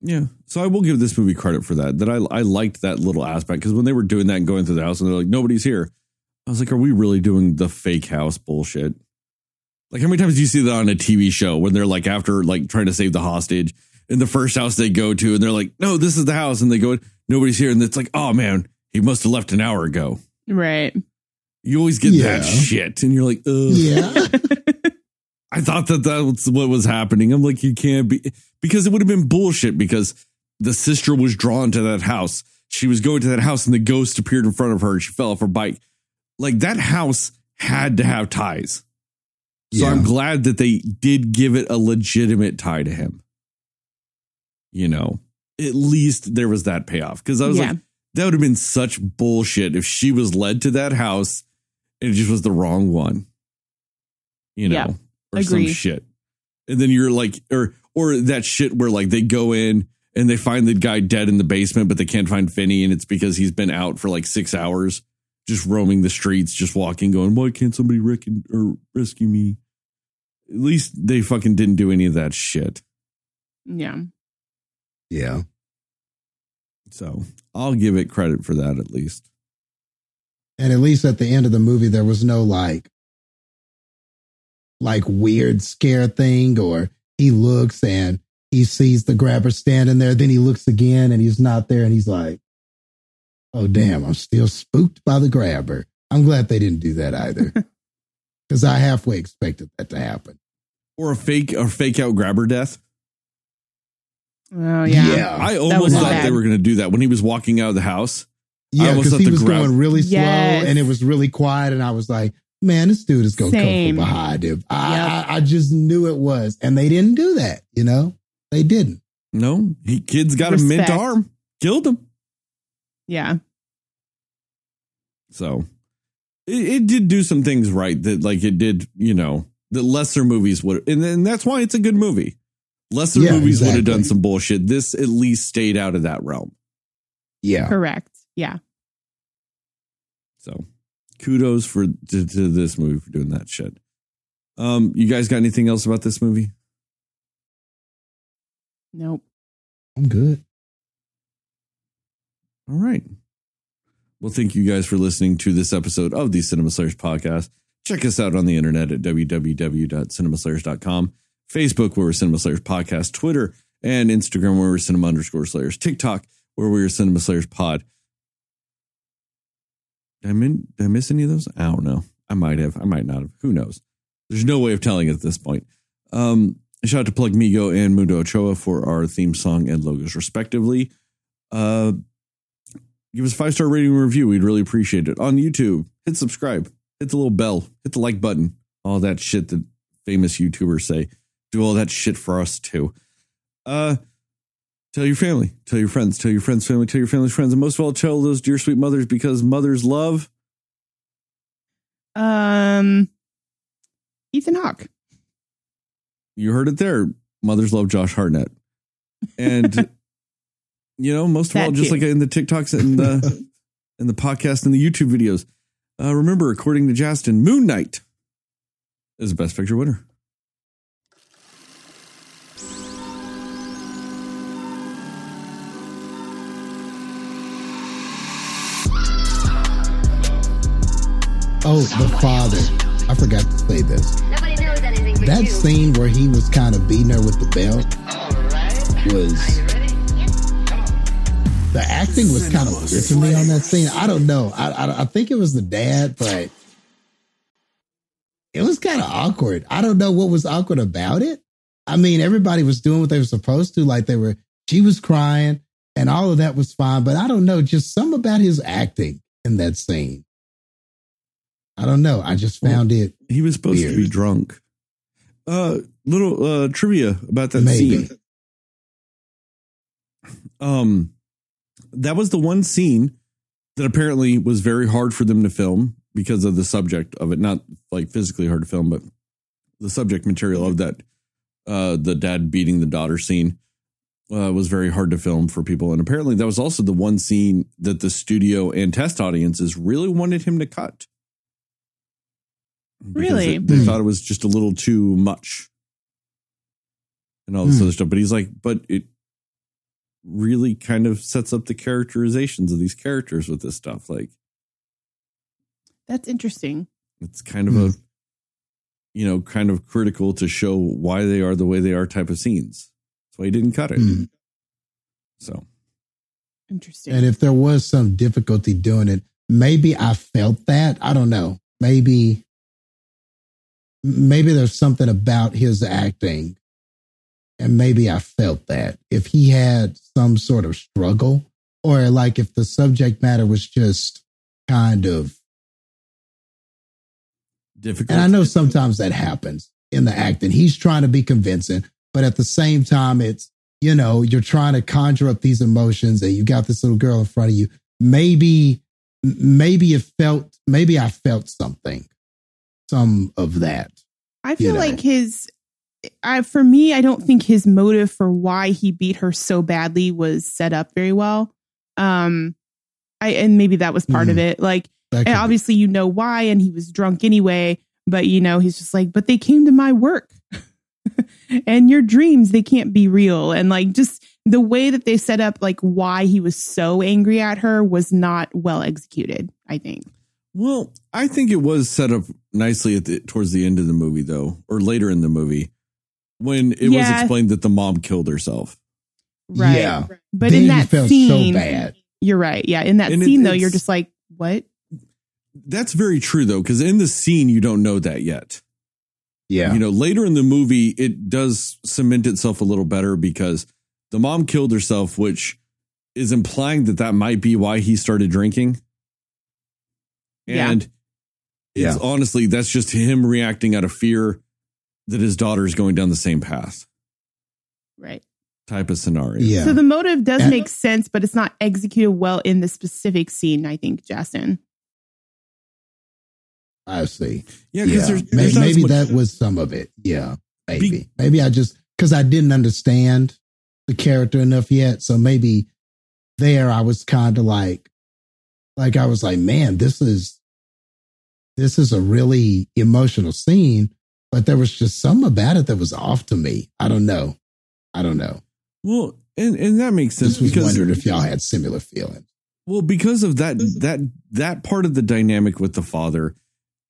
Yeah. So I will give this movie credit for that. That I I liked that little aspect because when they were doing that and going through the house and they're like nobody's here, I was like, are we really doing the fake house bullshit? Like how many times do you see that on a TV show when they're like after like trying to save the hostage in the first house they go to and they're like, no, this is the house and they go, nobody's here and it's like, oh man, he must have left an hour ago. Right. You always get Yeah. that shit and you're like, Ugh. Yeah. I thought that that was what was happening. I'm like, you can't be because it would have been bullshit because the sister was drawn to that house. She was going to that house and the ghost appeared in front of her and she fell off her bike. Like that house had to have ties. So Yeah. I'm glad that they did give it a legitimate tie to him. You know, at least there was that payoff because I was Yeah. like, that would have been such bullshit if she was led to that house and it just was the wrong one. You know, Yeah. Or some Agree. shit. And then you're like, or or that shit where like they go in and they find the guy dead in the basement, but they can't find Finney, and it's because he's been out for like six hours, just roaming the streets, just walking, going, "Why can't somebody reckon or rescue me?" At least they fucking didn't do any of that shit. Yeah. Yeah. So I'll give it credit for that at least. And at least at the end of the movie, there was no like, like weird scare thing, or he looks and he sees the grabber standing there. Then he looks again and he's not there. And he's like, oh, damn, I'm still spooked by the grabber. I'm glad they didn't do that either. Because I halfway expected that to happen. Or a fake or fake out grabber death. Oh yeah. Yeah. I almost thought bad. they were going to do that when he was walking out of the house. Yeah, because he was grab- going really slow Yes. and it was really quiet. And I was like, man, this dude is going to come from behind him. I, Yep. I, I just knew it was. And they didn't do that, you know? They didn't. No, he kid's got a mint Respect. arm, killed him. Yeah. So it, it did do some things right that like it did, you know, the lesser movies would and, and that's why it's a good movie. Lesser Yeah, movies would have done some bullshit. This at least stayed out of that realm. Yeah. Correct. Yeah. So kudos for to, to this movie for doing that shit. Um, you guys got anything else about this movie? Nope. I'm good. All right. Well, thank you guys for listening to this episode of the Cinema Slayers podcast. Check us out on the internet at www.cinemaslayers.com, Facebook, where we're Cinema Slayers podcast, Twitter and Instagram, where we're Cinema underscore Slayers, TikTok, where we're Cinema Slayers pod. Did I, did I miss any of those? I don't know. I might have. I might not have. Who knows? There's no way of telling at this point. Um, shout out to Plug Migo and Mundo Ochoa for our theme song and logos, respectively. Uh, give us a five star rating review. We'd really appreciate it. On YouTube, hit subscribe, hit the little bell, hit the like button, all that shit that famous YouTubers say. Do all that shit for us too. Uh, tell your family, tell your friends, tell your friends' family, tell your family's friends, and most of all, tell those dear sweet mothers because mothers love. Um, Ethan Hawke. You heard it there. Mothers love Josh Hartnett, and you know most of That all, just too. like in the TikToks and the and the podcast and the YouTube videos. Uh, remember, according to Justin, Moon Knight is the best picture winner. Oh, the father. I forgot to say this. Nobody knows anything but That you. scene where he was kind of beating her with the belt All right. was Are you ready? Come on. the acting was kind of weird to me on that scene. I don't know. I, I I think it was the dad, but it was kind of awkward. I don't know what was awkward about it. I mean, everybody was doing what they were supposed to, like they were. She was crying, and all of that was fine. But I don't know, just some about his acting in that scene. I don't know. I just found it He was supposed to be drunk. Uh, little uh trivia about that maybe. scene. Um, that was the one scene that apparently was very hard for them to film because of the subject of it. Not like physically hard to film, but the subject material of that, uh, the dad beating the daughter scene, uh, was very hard to film for people. And apparently, that was also the one scene that the studio and test audiences really wanted him to cut. Because Really? They, they Hmm. thought it was just a little too much and all this Hmm. other stuff. But he's like, but it really kind of sets up the characterizations of these characters with this stuff. Like, That's interesting. it's kind of a, you know, kind of critical to show why they are the way they are type of scenes. That's why he didn't cut it. Hmm. So, Interesting. And if there was some difficulty doing it, maybe I felt that. I don't know. Maybe, maybe there's something about his acting. And maybe I felt that if he had some sort of struggle, or like if the subject matter was just kind of, difficult. and I know sometimes that happens in the acting. He's trying to be convincing, but at the same time, it's, you know, you're trying to conjure up these emotions and you got this little girl in front of you. Maybe, maybe it felt, maybe I felt something, some of that. I feel know. like his, I for me, I don't think his motive for why he beat her so badly was set up very well. Um, I and maybe that was part of Mm. it. Like, and could be- obviously you know why, and he was drunk anyway. But you know, he's just like, but they came to my work, and your dreams they can't be real, and like just the way that they set up like why he was so angry at her was not well executed. I think. Well, I think it was set up nicely at the towards the end of the movie, though, or later in the movie, when it was explained that the mom killed herself. Right. Yeah. But Then in that felt scene, so bad. you're right. Yeah. In that And it- scene, though, you're just like, what? That's very true, though, because in the scene you don't know that yet. Yeah. You know, later in the movie, it does cement itself a little better because the mom killed herself, which is implying that that might be why he started drinking. Yeah. And it's Yeah. honestly, that's just him reacting out of fear that his daughter is going down the same path Right. type of scenario. yeah. So the motive does And- make sense, but it's not executed well in the specific scene, I think, Justin. I see. Yeah, because Yeah. there's, there's not as maybe that was some of it. Yeah. Maybe. Be- maybe I just because I didn't understand the character enough yet. So maybe there I was kind of like like I was like, man, this is this is a really emotional scene, but there was just some about it that was off to me. I don't know. I don't know. Well, and and that makes sense Just was because wondering if y'all had similar feelings. Well, because of that that that part of the dynamic with the father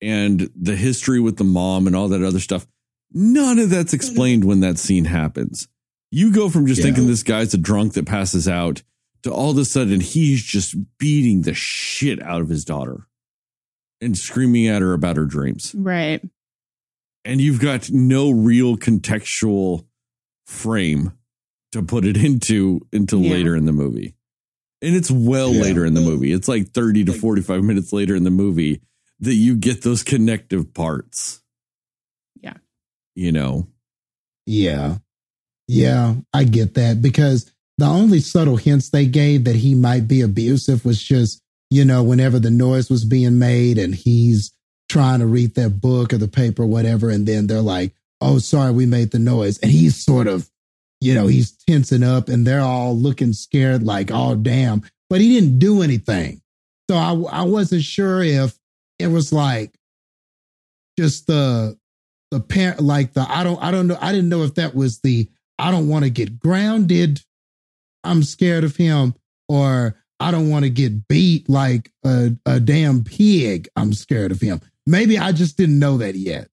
and the history with the mom and all that other stuff, none of that's explained when that scene happens. You go from just Yeah. thinking this guy's a drunk that passes out to all of a sudden he's just beating the shit out of his daughter and screaming at her about her dreams. Right. And you've got no real contextual frame to put it into until Yeah. later in the movie. And it's well Yeah. later in the movie. It's like 30 to 45 minutes later in the movie that you get those connective parts. Yeah. You know, Yeah. Yeah, I get that because the only subtle hints they gave that he might be abusive was just, you know, whenever the noise was being made and he's trying to read their book or the paper, or whatever. And then they're like, oh, sorry, we made the noise. And he's sort of, you know, he's tensing up and they're all looking scared, like, oh, damn. But he didn't do anything. So I, I wasn't sure if it was like just the, the parent, like the, I don't, I don't know. I didn't know if that was the, I don't want to get grounded. I'm scared of him. Or I don't want to get beat like a, a damn pig. I'm scared of him. Maybe I just didn't know that yet.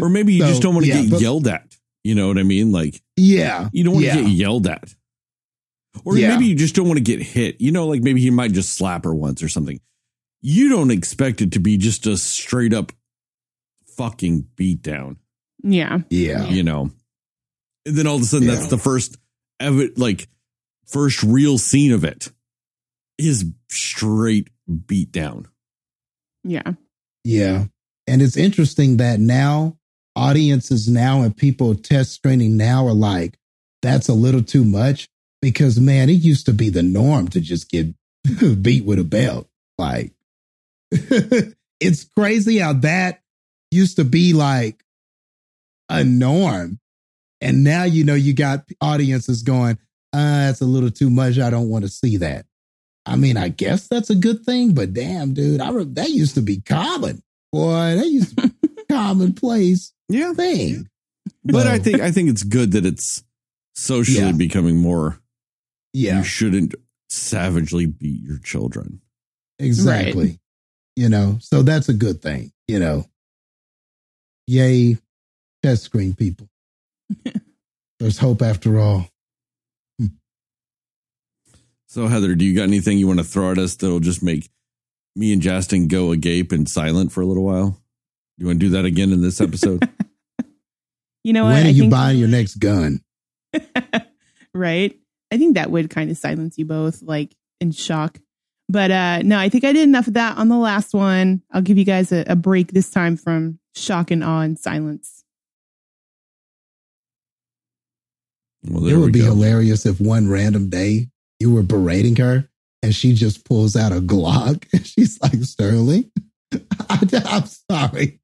or maybe you So, just don't want to yeah, get but- yelled at. You know what I mean? Like Yeah. you don't want yeah. to get yelled at. Or Yeah. maybe you just don't want to get hit. You know, like maybe he might just slap her once or something. You don't expect it to be just a straight up fucking beat down. Yeah. Yeah. you know. And then all of a sudden, that's the first ever, like, first real scene of it is straight beat down. Yeah. Yeah. And it's interesting that now audiences now and people test screening now are like, that's a little too much because man, it used to be the norm to just get beat with a belt. Like it's crazy how that used to be like a norm. And now, you know, you got audiences going, uh, that's a little too much. I don't want to see that. I mean, I guess that's a good thing, but damn, dude, I re- that used to be common. Boy, that used to be commonplace Yeah. thing. But So, I think, I think it's good that it's socially Yeah. becoming more, yeah, you shouldn't savagely beat your children. exactly. You know, so that's a good thing. You know, yay, test screen people. There's hope after all. So, Heather, do you got anything you want to throw at us that'll just make me and Justin go agape and silent for a little while? You want to do that again in this episode? You know what? when are I you think, buying your next gun? right? I think that would kind of silence you both, like in shock. But uh no, I think I did enough of that on the last one. I'll give you guys a, a break this time from shock and awe and silence. Well, It there we would be go. hilarious if one random day you were berating her and she just pulls out a Glock and she's like, Sterling, I, am sorry.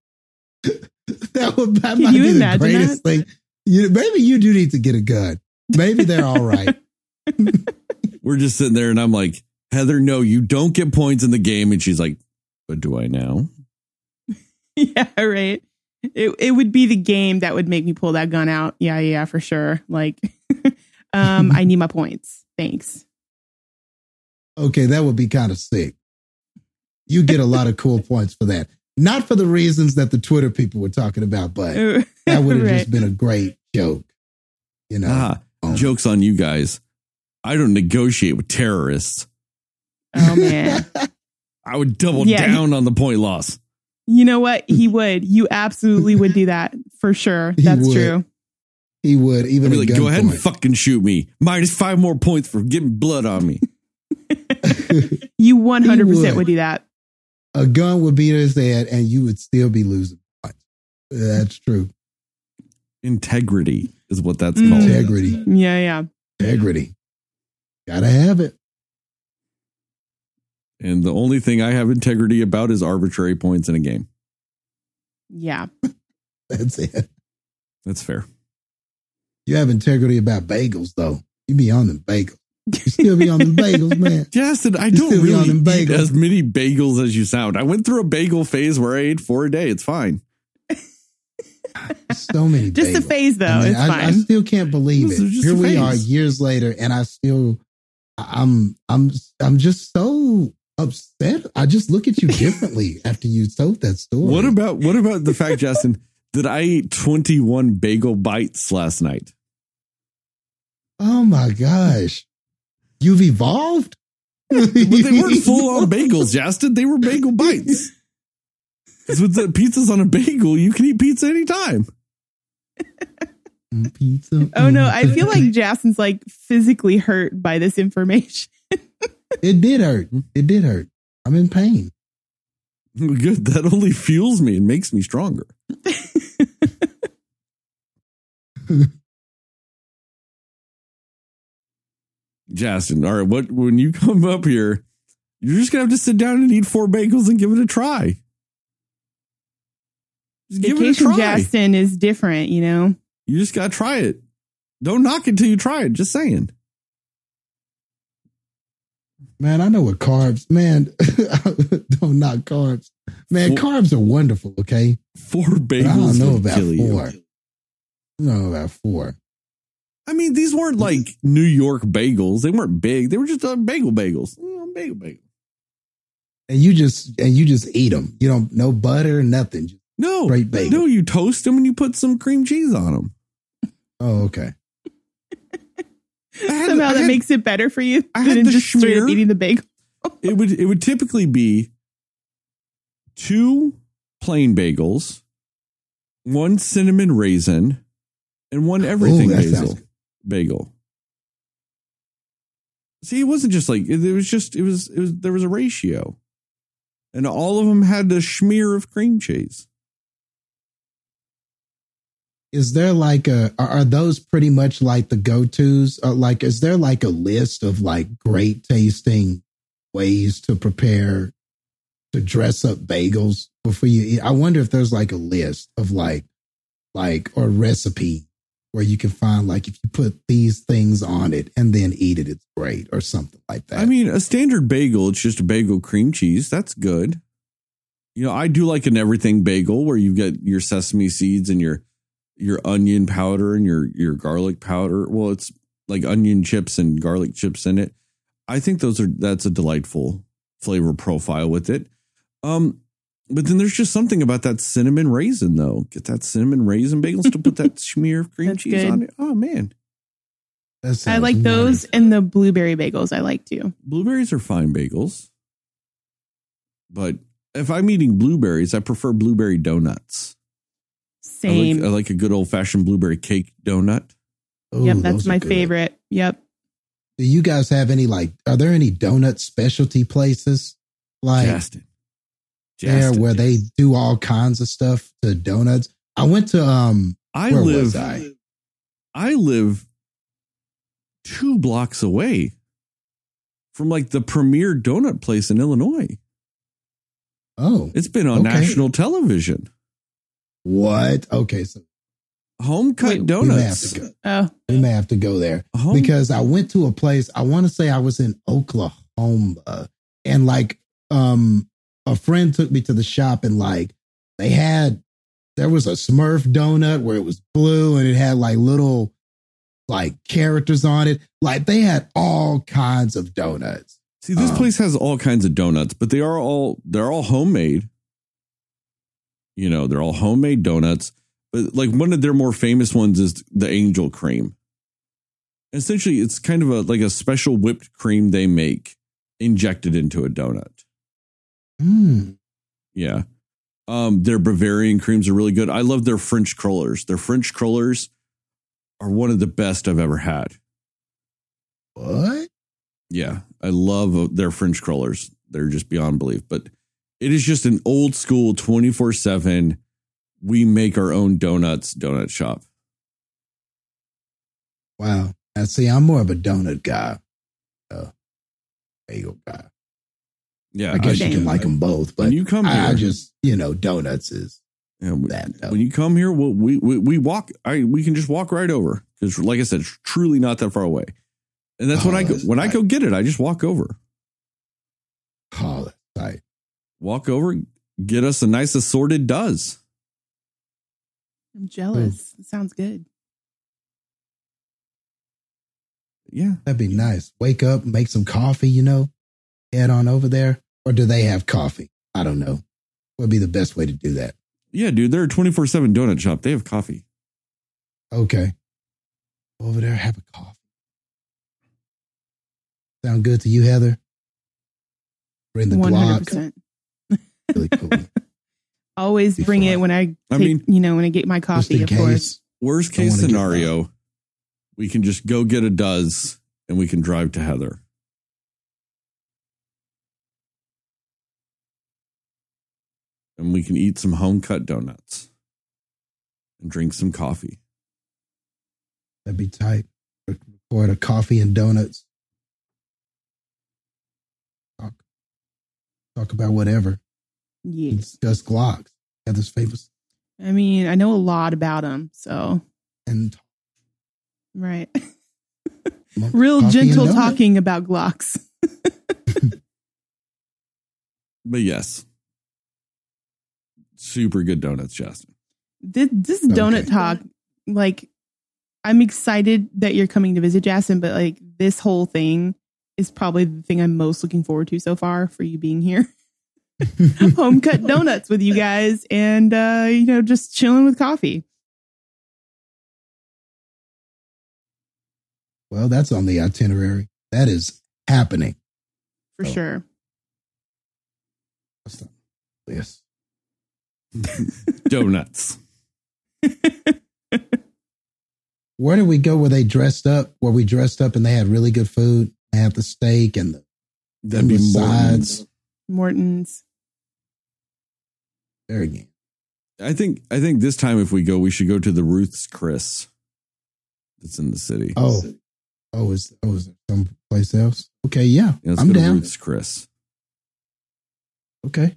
That would that Can might you be the imagine greatest thing. You, maybe you do need to get a gun. Maybe they're all right. We're just sitting there, and I'm like, Heather, no, you don't get points in the game. And she's like, but do I now? yeah, right. It it would be the game that would make me pull that gun out. Yeah, yeah, for sure. Like um I need my points. Thanks. Okay, that would be kind of sick. You get a lot of cool points for that. Not for the reasons that the Twitter people were talking about, but that would have Right. just been a great joke. You know, Ah, Um, joke's on you guys. I don't negotiate with terrorists. Oh man. I would double Yeah. down on the point loss. You know what? He would. You absolutely would do that for sure. He That's would. true. he would even be like, go ahead and fucking shoot me. Minus five more points for getting blood on me. You 100% would. would. do that. a gun would beat his head and you would still be losing points. That's true. Integrity is what that's Mm. called. Integrity. Yeah, yeah. Integrity. Gotta have it. And the only thing I have integrity about is arbitrary points in a game. Yeah. That's it. That's fair. You have integrity about bagels though. You be on them bagels. You still be on them bagels, man. Justin, I You don't still be on really eat bagels. as many bagels as you sound. I went through a bagel phase where I ate four a day. It's fine. so many. Just a phase, though. I, mean, it's I, fine. I still can't believe it. Here we are years later, and I still, I'm, I'm, I'm just so upset. I just look at you differently after you told that story. What about what about the fact, Justin, that I ate 21 bagel bites last night? Oh my gosh, you've evolved. But they weren't full on bagels, Justin. They were bagel bites. Because with the pizza's on a bagel, you can eat pizza anytime. Pizza. oh no, I feel like Jason's like physically hurt by this information. it did hurt. It did hurt. I'm in pain. Good. That only fuels me and makes me stronger. Justin, all right, what when you come up here, you're just gonna have to sit down and eat four bagels and give it a try. Just give it a try. Justin is different, you know. You just gotta try it. Don't knock it till you try it. Just saying. Man, I know what carbs. Man, don't knock carbs. Man, Well- carbs are wonderful. Okay, Four but bagels I don't know about kill you. four. I don't know about four. I mean, these weren't like New York bagels. They weren't big. They were just uh, bagel bagels. You know, bagel bagel. And you just and you just eat them. You don't no butter, nothing. Just- No, Straight bagel. no, you toast them and you put some cream cheese on them. Oh, okay. Had- Somehow I that had- makes it better for you I had than the just straight up eating the bagel. it would it would typically be two plain bagels, one cinnamon raisin, and one everything Ooh, that basil sounds- bagel. See, it wasn't just like it, was just it was it was there was a ratio, and all of them had a smear of cream cheese. Is there like a are, are those pretty much like the go tos? Uh, like, is there like a list of like great tasting ways to prepare to dress up bagels before you eat? I wonder if there's like a list of like like or recipe where you can find like if you put these things on it and then eat it, it's great or something like that. I mean, a standard bagel, it's just a bagel cream cheese. That's good. You know, I do like an everything bagel where you get your sesame seeds and your your onion powder and your your garlic powder. Well, it's like onion chips and garlic chips in it. I think those are that's a delightful flavor profile with it. Um, but then there's just something about that cinnamon raisin though. Get that cinnamon raisin bagels to put that smear of cream That's cheese good. on it. Oh man, That I sounds like those and the blueberry bagels. I like too. blueberries are fine bagels. But if I'm eating blueberries, I prefer blueberry donuts. I Same. like, I like a good old fashioned blueberry cake donut. Ooh, yep, that's my favorite. Yep. Do you guys have any like? Are there any donut specialty places like Justin. There where they do all kinds of stuff to donuts? I went to um. I where live was I? I live two blocks away from like the premier donut place in Illinois. Oh, It's been on Okay. national television. what? Okay, so Home cut Wait, we may donuts. Oh, We may have to go there Home, because I went to a place. I want to say I was in Oklahoma, and like um, a friend took me to the shop, and like they had there was a Smurf donut where it was blue and it had like little like characters on it. Like they had all kinds of donuts. See, this Um, place has all kinds of donuts, but they are all they're all homemade. You know, they're all homemade donuts. But like one of their more famous ones is the angel cream. Essentially, it's kind of a like a special whipped cream they make injected into a donut. Mm. Yeah. Um, their Bavarian creams are really good. I love their French crullers. Their French crullers are one of the best I've ever had. What? Yeah, I love uh, their French crullers. They're just beyond belief. But it is just an old school 24 7. We make our own donuts donut shop. Wow. I see. I'm more of a donut guy, uh, bagel guy. Yeah. I guess I- you can like them both, but when you come here, I, I just you know donuts is yeah, we- that. though. when you come here, we'll, we, we, we walk, I, we can just walk right over. Because, like I said, it's truly not that far away. And that's when Oh, I go, that's when I go get it, I just walk over. Oh, that's tight. Walk over, get us a nice assorted does. I'm jealous. It sounds good. Yeah. That'd be nice. Wake up, make some coffee, you know, head on over there. Or do they have coffee? I don't know. What would be the best way to do that? Yeah, dude. They're a 24 7 donut shop. They have coffee. Okay. Over there, have a coffee. Sound good to you, Heather? Bring the One hundred Glock. Really cool. Always Be bring it fun. when I, take, I mean- you know, when I get my coffee. in Of course. Worst case scenario, we can just go get a does and we can drive to Heather. And we can eat some home cut donuts and drink some coffee. That'd be tight. Record a coffee and donuts. Talk, talk about whatever. Yes. Discuss Glocks. Heather's famous. I mean, I know a lot about them, so And right. Real gentle talking about Glocks. But yes, super good donuts, Justin. This, this donut Okay. talk, like, I'm excited that you're coming to visit Jackson, but like this whole thing is probably the thing I'm most looking forward to so far for you being here. Home cut donuts with you guys and, uh, you know, just chilling with coffee. Well, that's on the itinerary. That is happening. For Oh. sure. Yes. Donuts. Where did we go? Were they dressed up? Were we dressed up and they had really good food? They had the steak and the That'd be Endless Morton's. sides. Morton's. very game. I think I think this time if we go, we should go to the Ruth's Chris. That's in the city. Oh, oh, is oh is there someplace else? Okay, yeah, Yeah, let's I'm go to down. Ruth's Chris. Okay,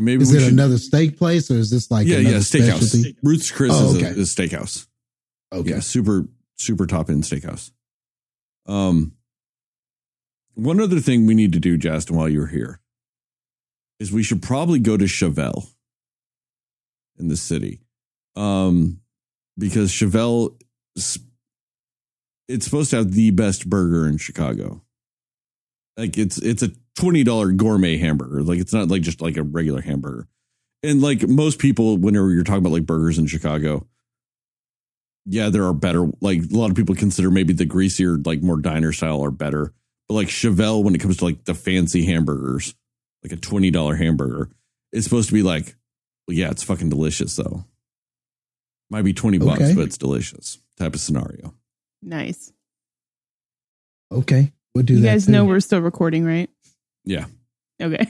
And maybe is it should, another steak place or is this like yeah, another yeah, steakhouse. specialty? Ruth's Chris Oh, is, okay. a, is a steakhouse. Okay, Yeah, super super top end steakhouse. Um, one other thing we need to do, Justin, while you're here, is we should probably go to Cheval in the city, um, because Cheval, it's supposed to have the best burger in Chicago. Like it's it's a twenty dollar gourmet hamburger. Like it's not like just like a regular hamburger. And like most people, whenever you're talking about like burgers in Chicago, yeah, there are better. Like a lot of people consider maybe the greasier, like more diner style are better. But like Cheval, when it comes to like the fancy hamburgers, like a twenty dollar hamburger, it's supposed to be like, well, yeah, it's fucking delicious though. Might be twenty bucks, Okay. but it's delicious type of scenario. Nice. okay, we'll do you that. guys too. know we're still recording, right? Yeah, Okay.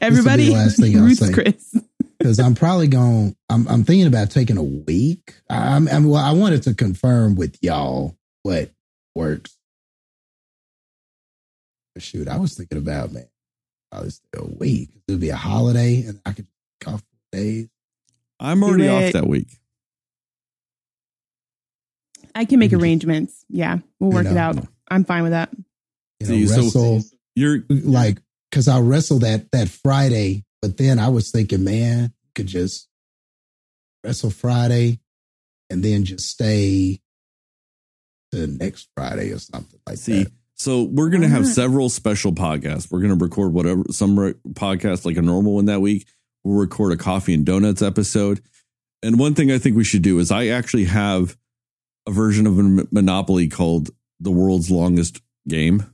Everybody, the last thing I'll say. Chris. because I'm probably going. I'm I'm thinking about taking a week. I- I'm, I'm well. I wanted to confirm with y'all what works. But shoot, I was thinking about man, probably still a week. It'll be a holiday, and I could take off days. I'm already Do off that week. I can make You can just- arrangements. Yeah, we'll You work it out. I'm fine with that. You See, know, so- wrestle You're like because I wrestled that that Friday, but then I was thinking, man, could just wrestle Friday, and then just stay to next Friday or something like that. see. that. So we're gonna have several special podcasts. We're gonna record whatever some re- podcast like a normal one that week. We'll record a coffee and donuts episode. And one thing I think we should do is I actually have a version of Mon- Monopoly called the world's longest game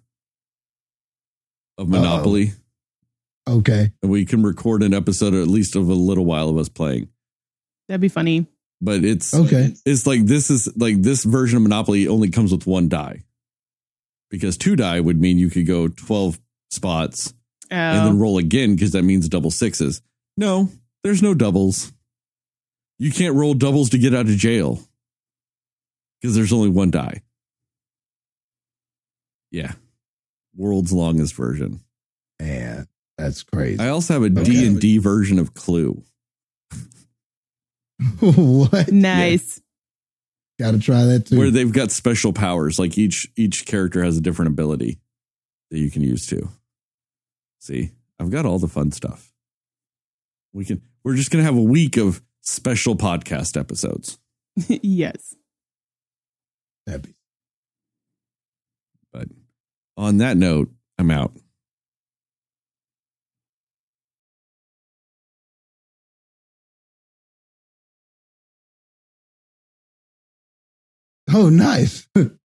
of Monopoly, Okay. and we can record an episode at least of a little while of us playing. That'd be funny. But it's Okay. it's like this is like this version of Monopoly only comes with one die. Because two die would mean you could go 12 spots and then Oh, roll again because that means double sixes. No, there's no doubles. You can't roll doubles to get out of jail because there's only one die. Yeah. World's longest version. Man, that's crazy. I also have a Okay. and d version of Clue. what? nice. Got to try that too. where they've got special powers. Like each each character has a different ability that you can use too. See, I've got all the fun stuff. We can. We're just gonna have a week of special podcast episodes. yes. That'd be But on that note, I'm out. Oh, nice.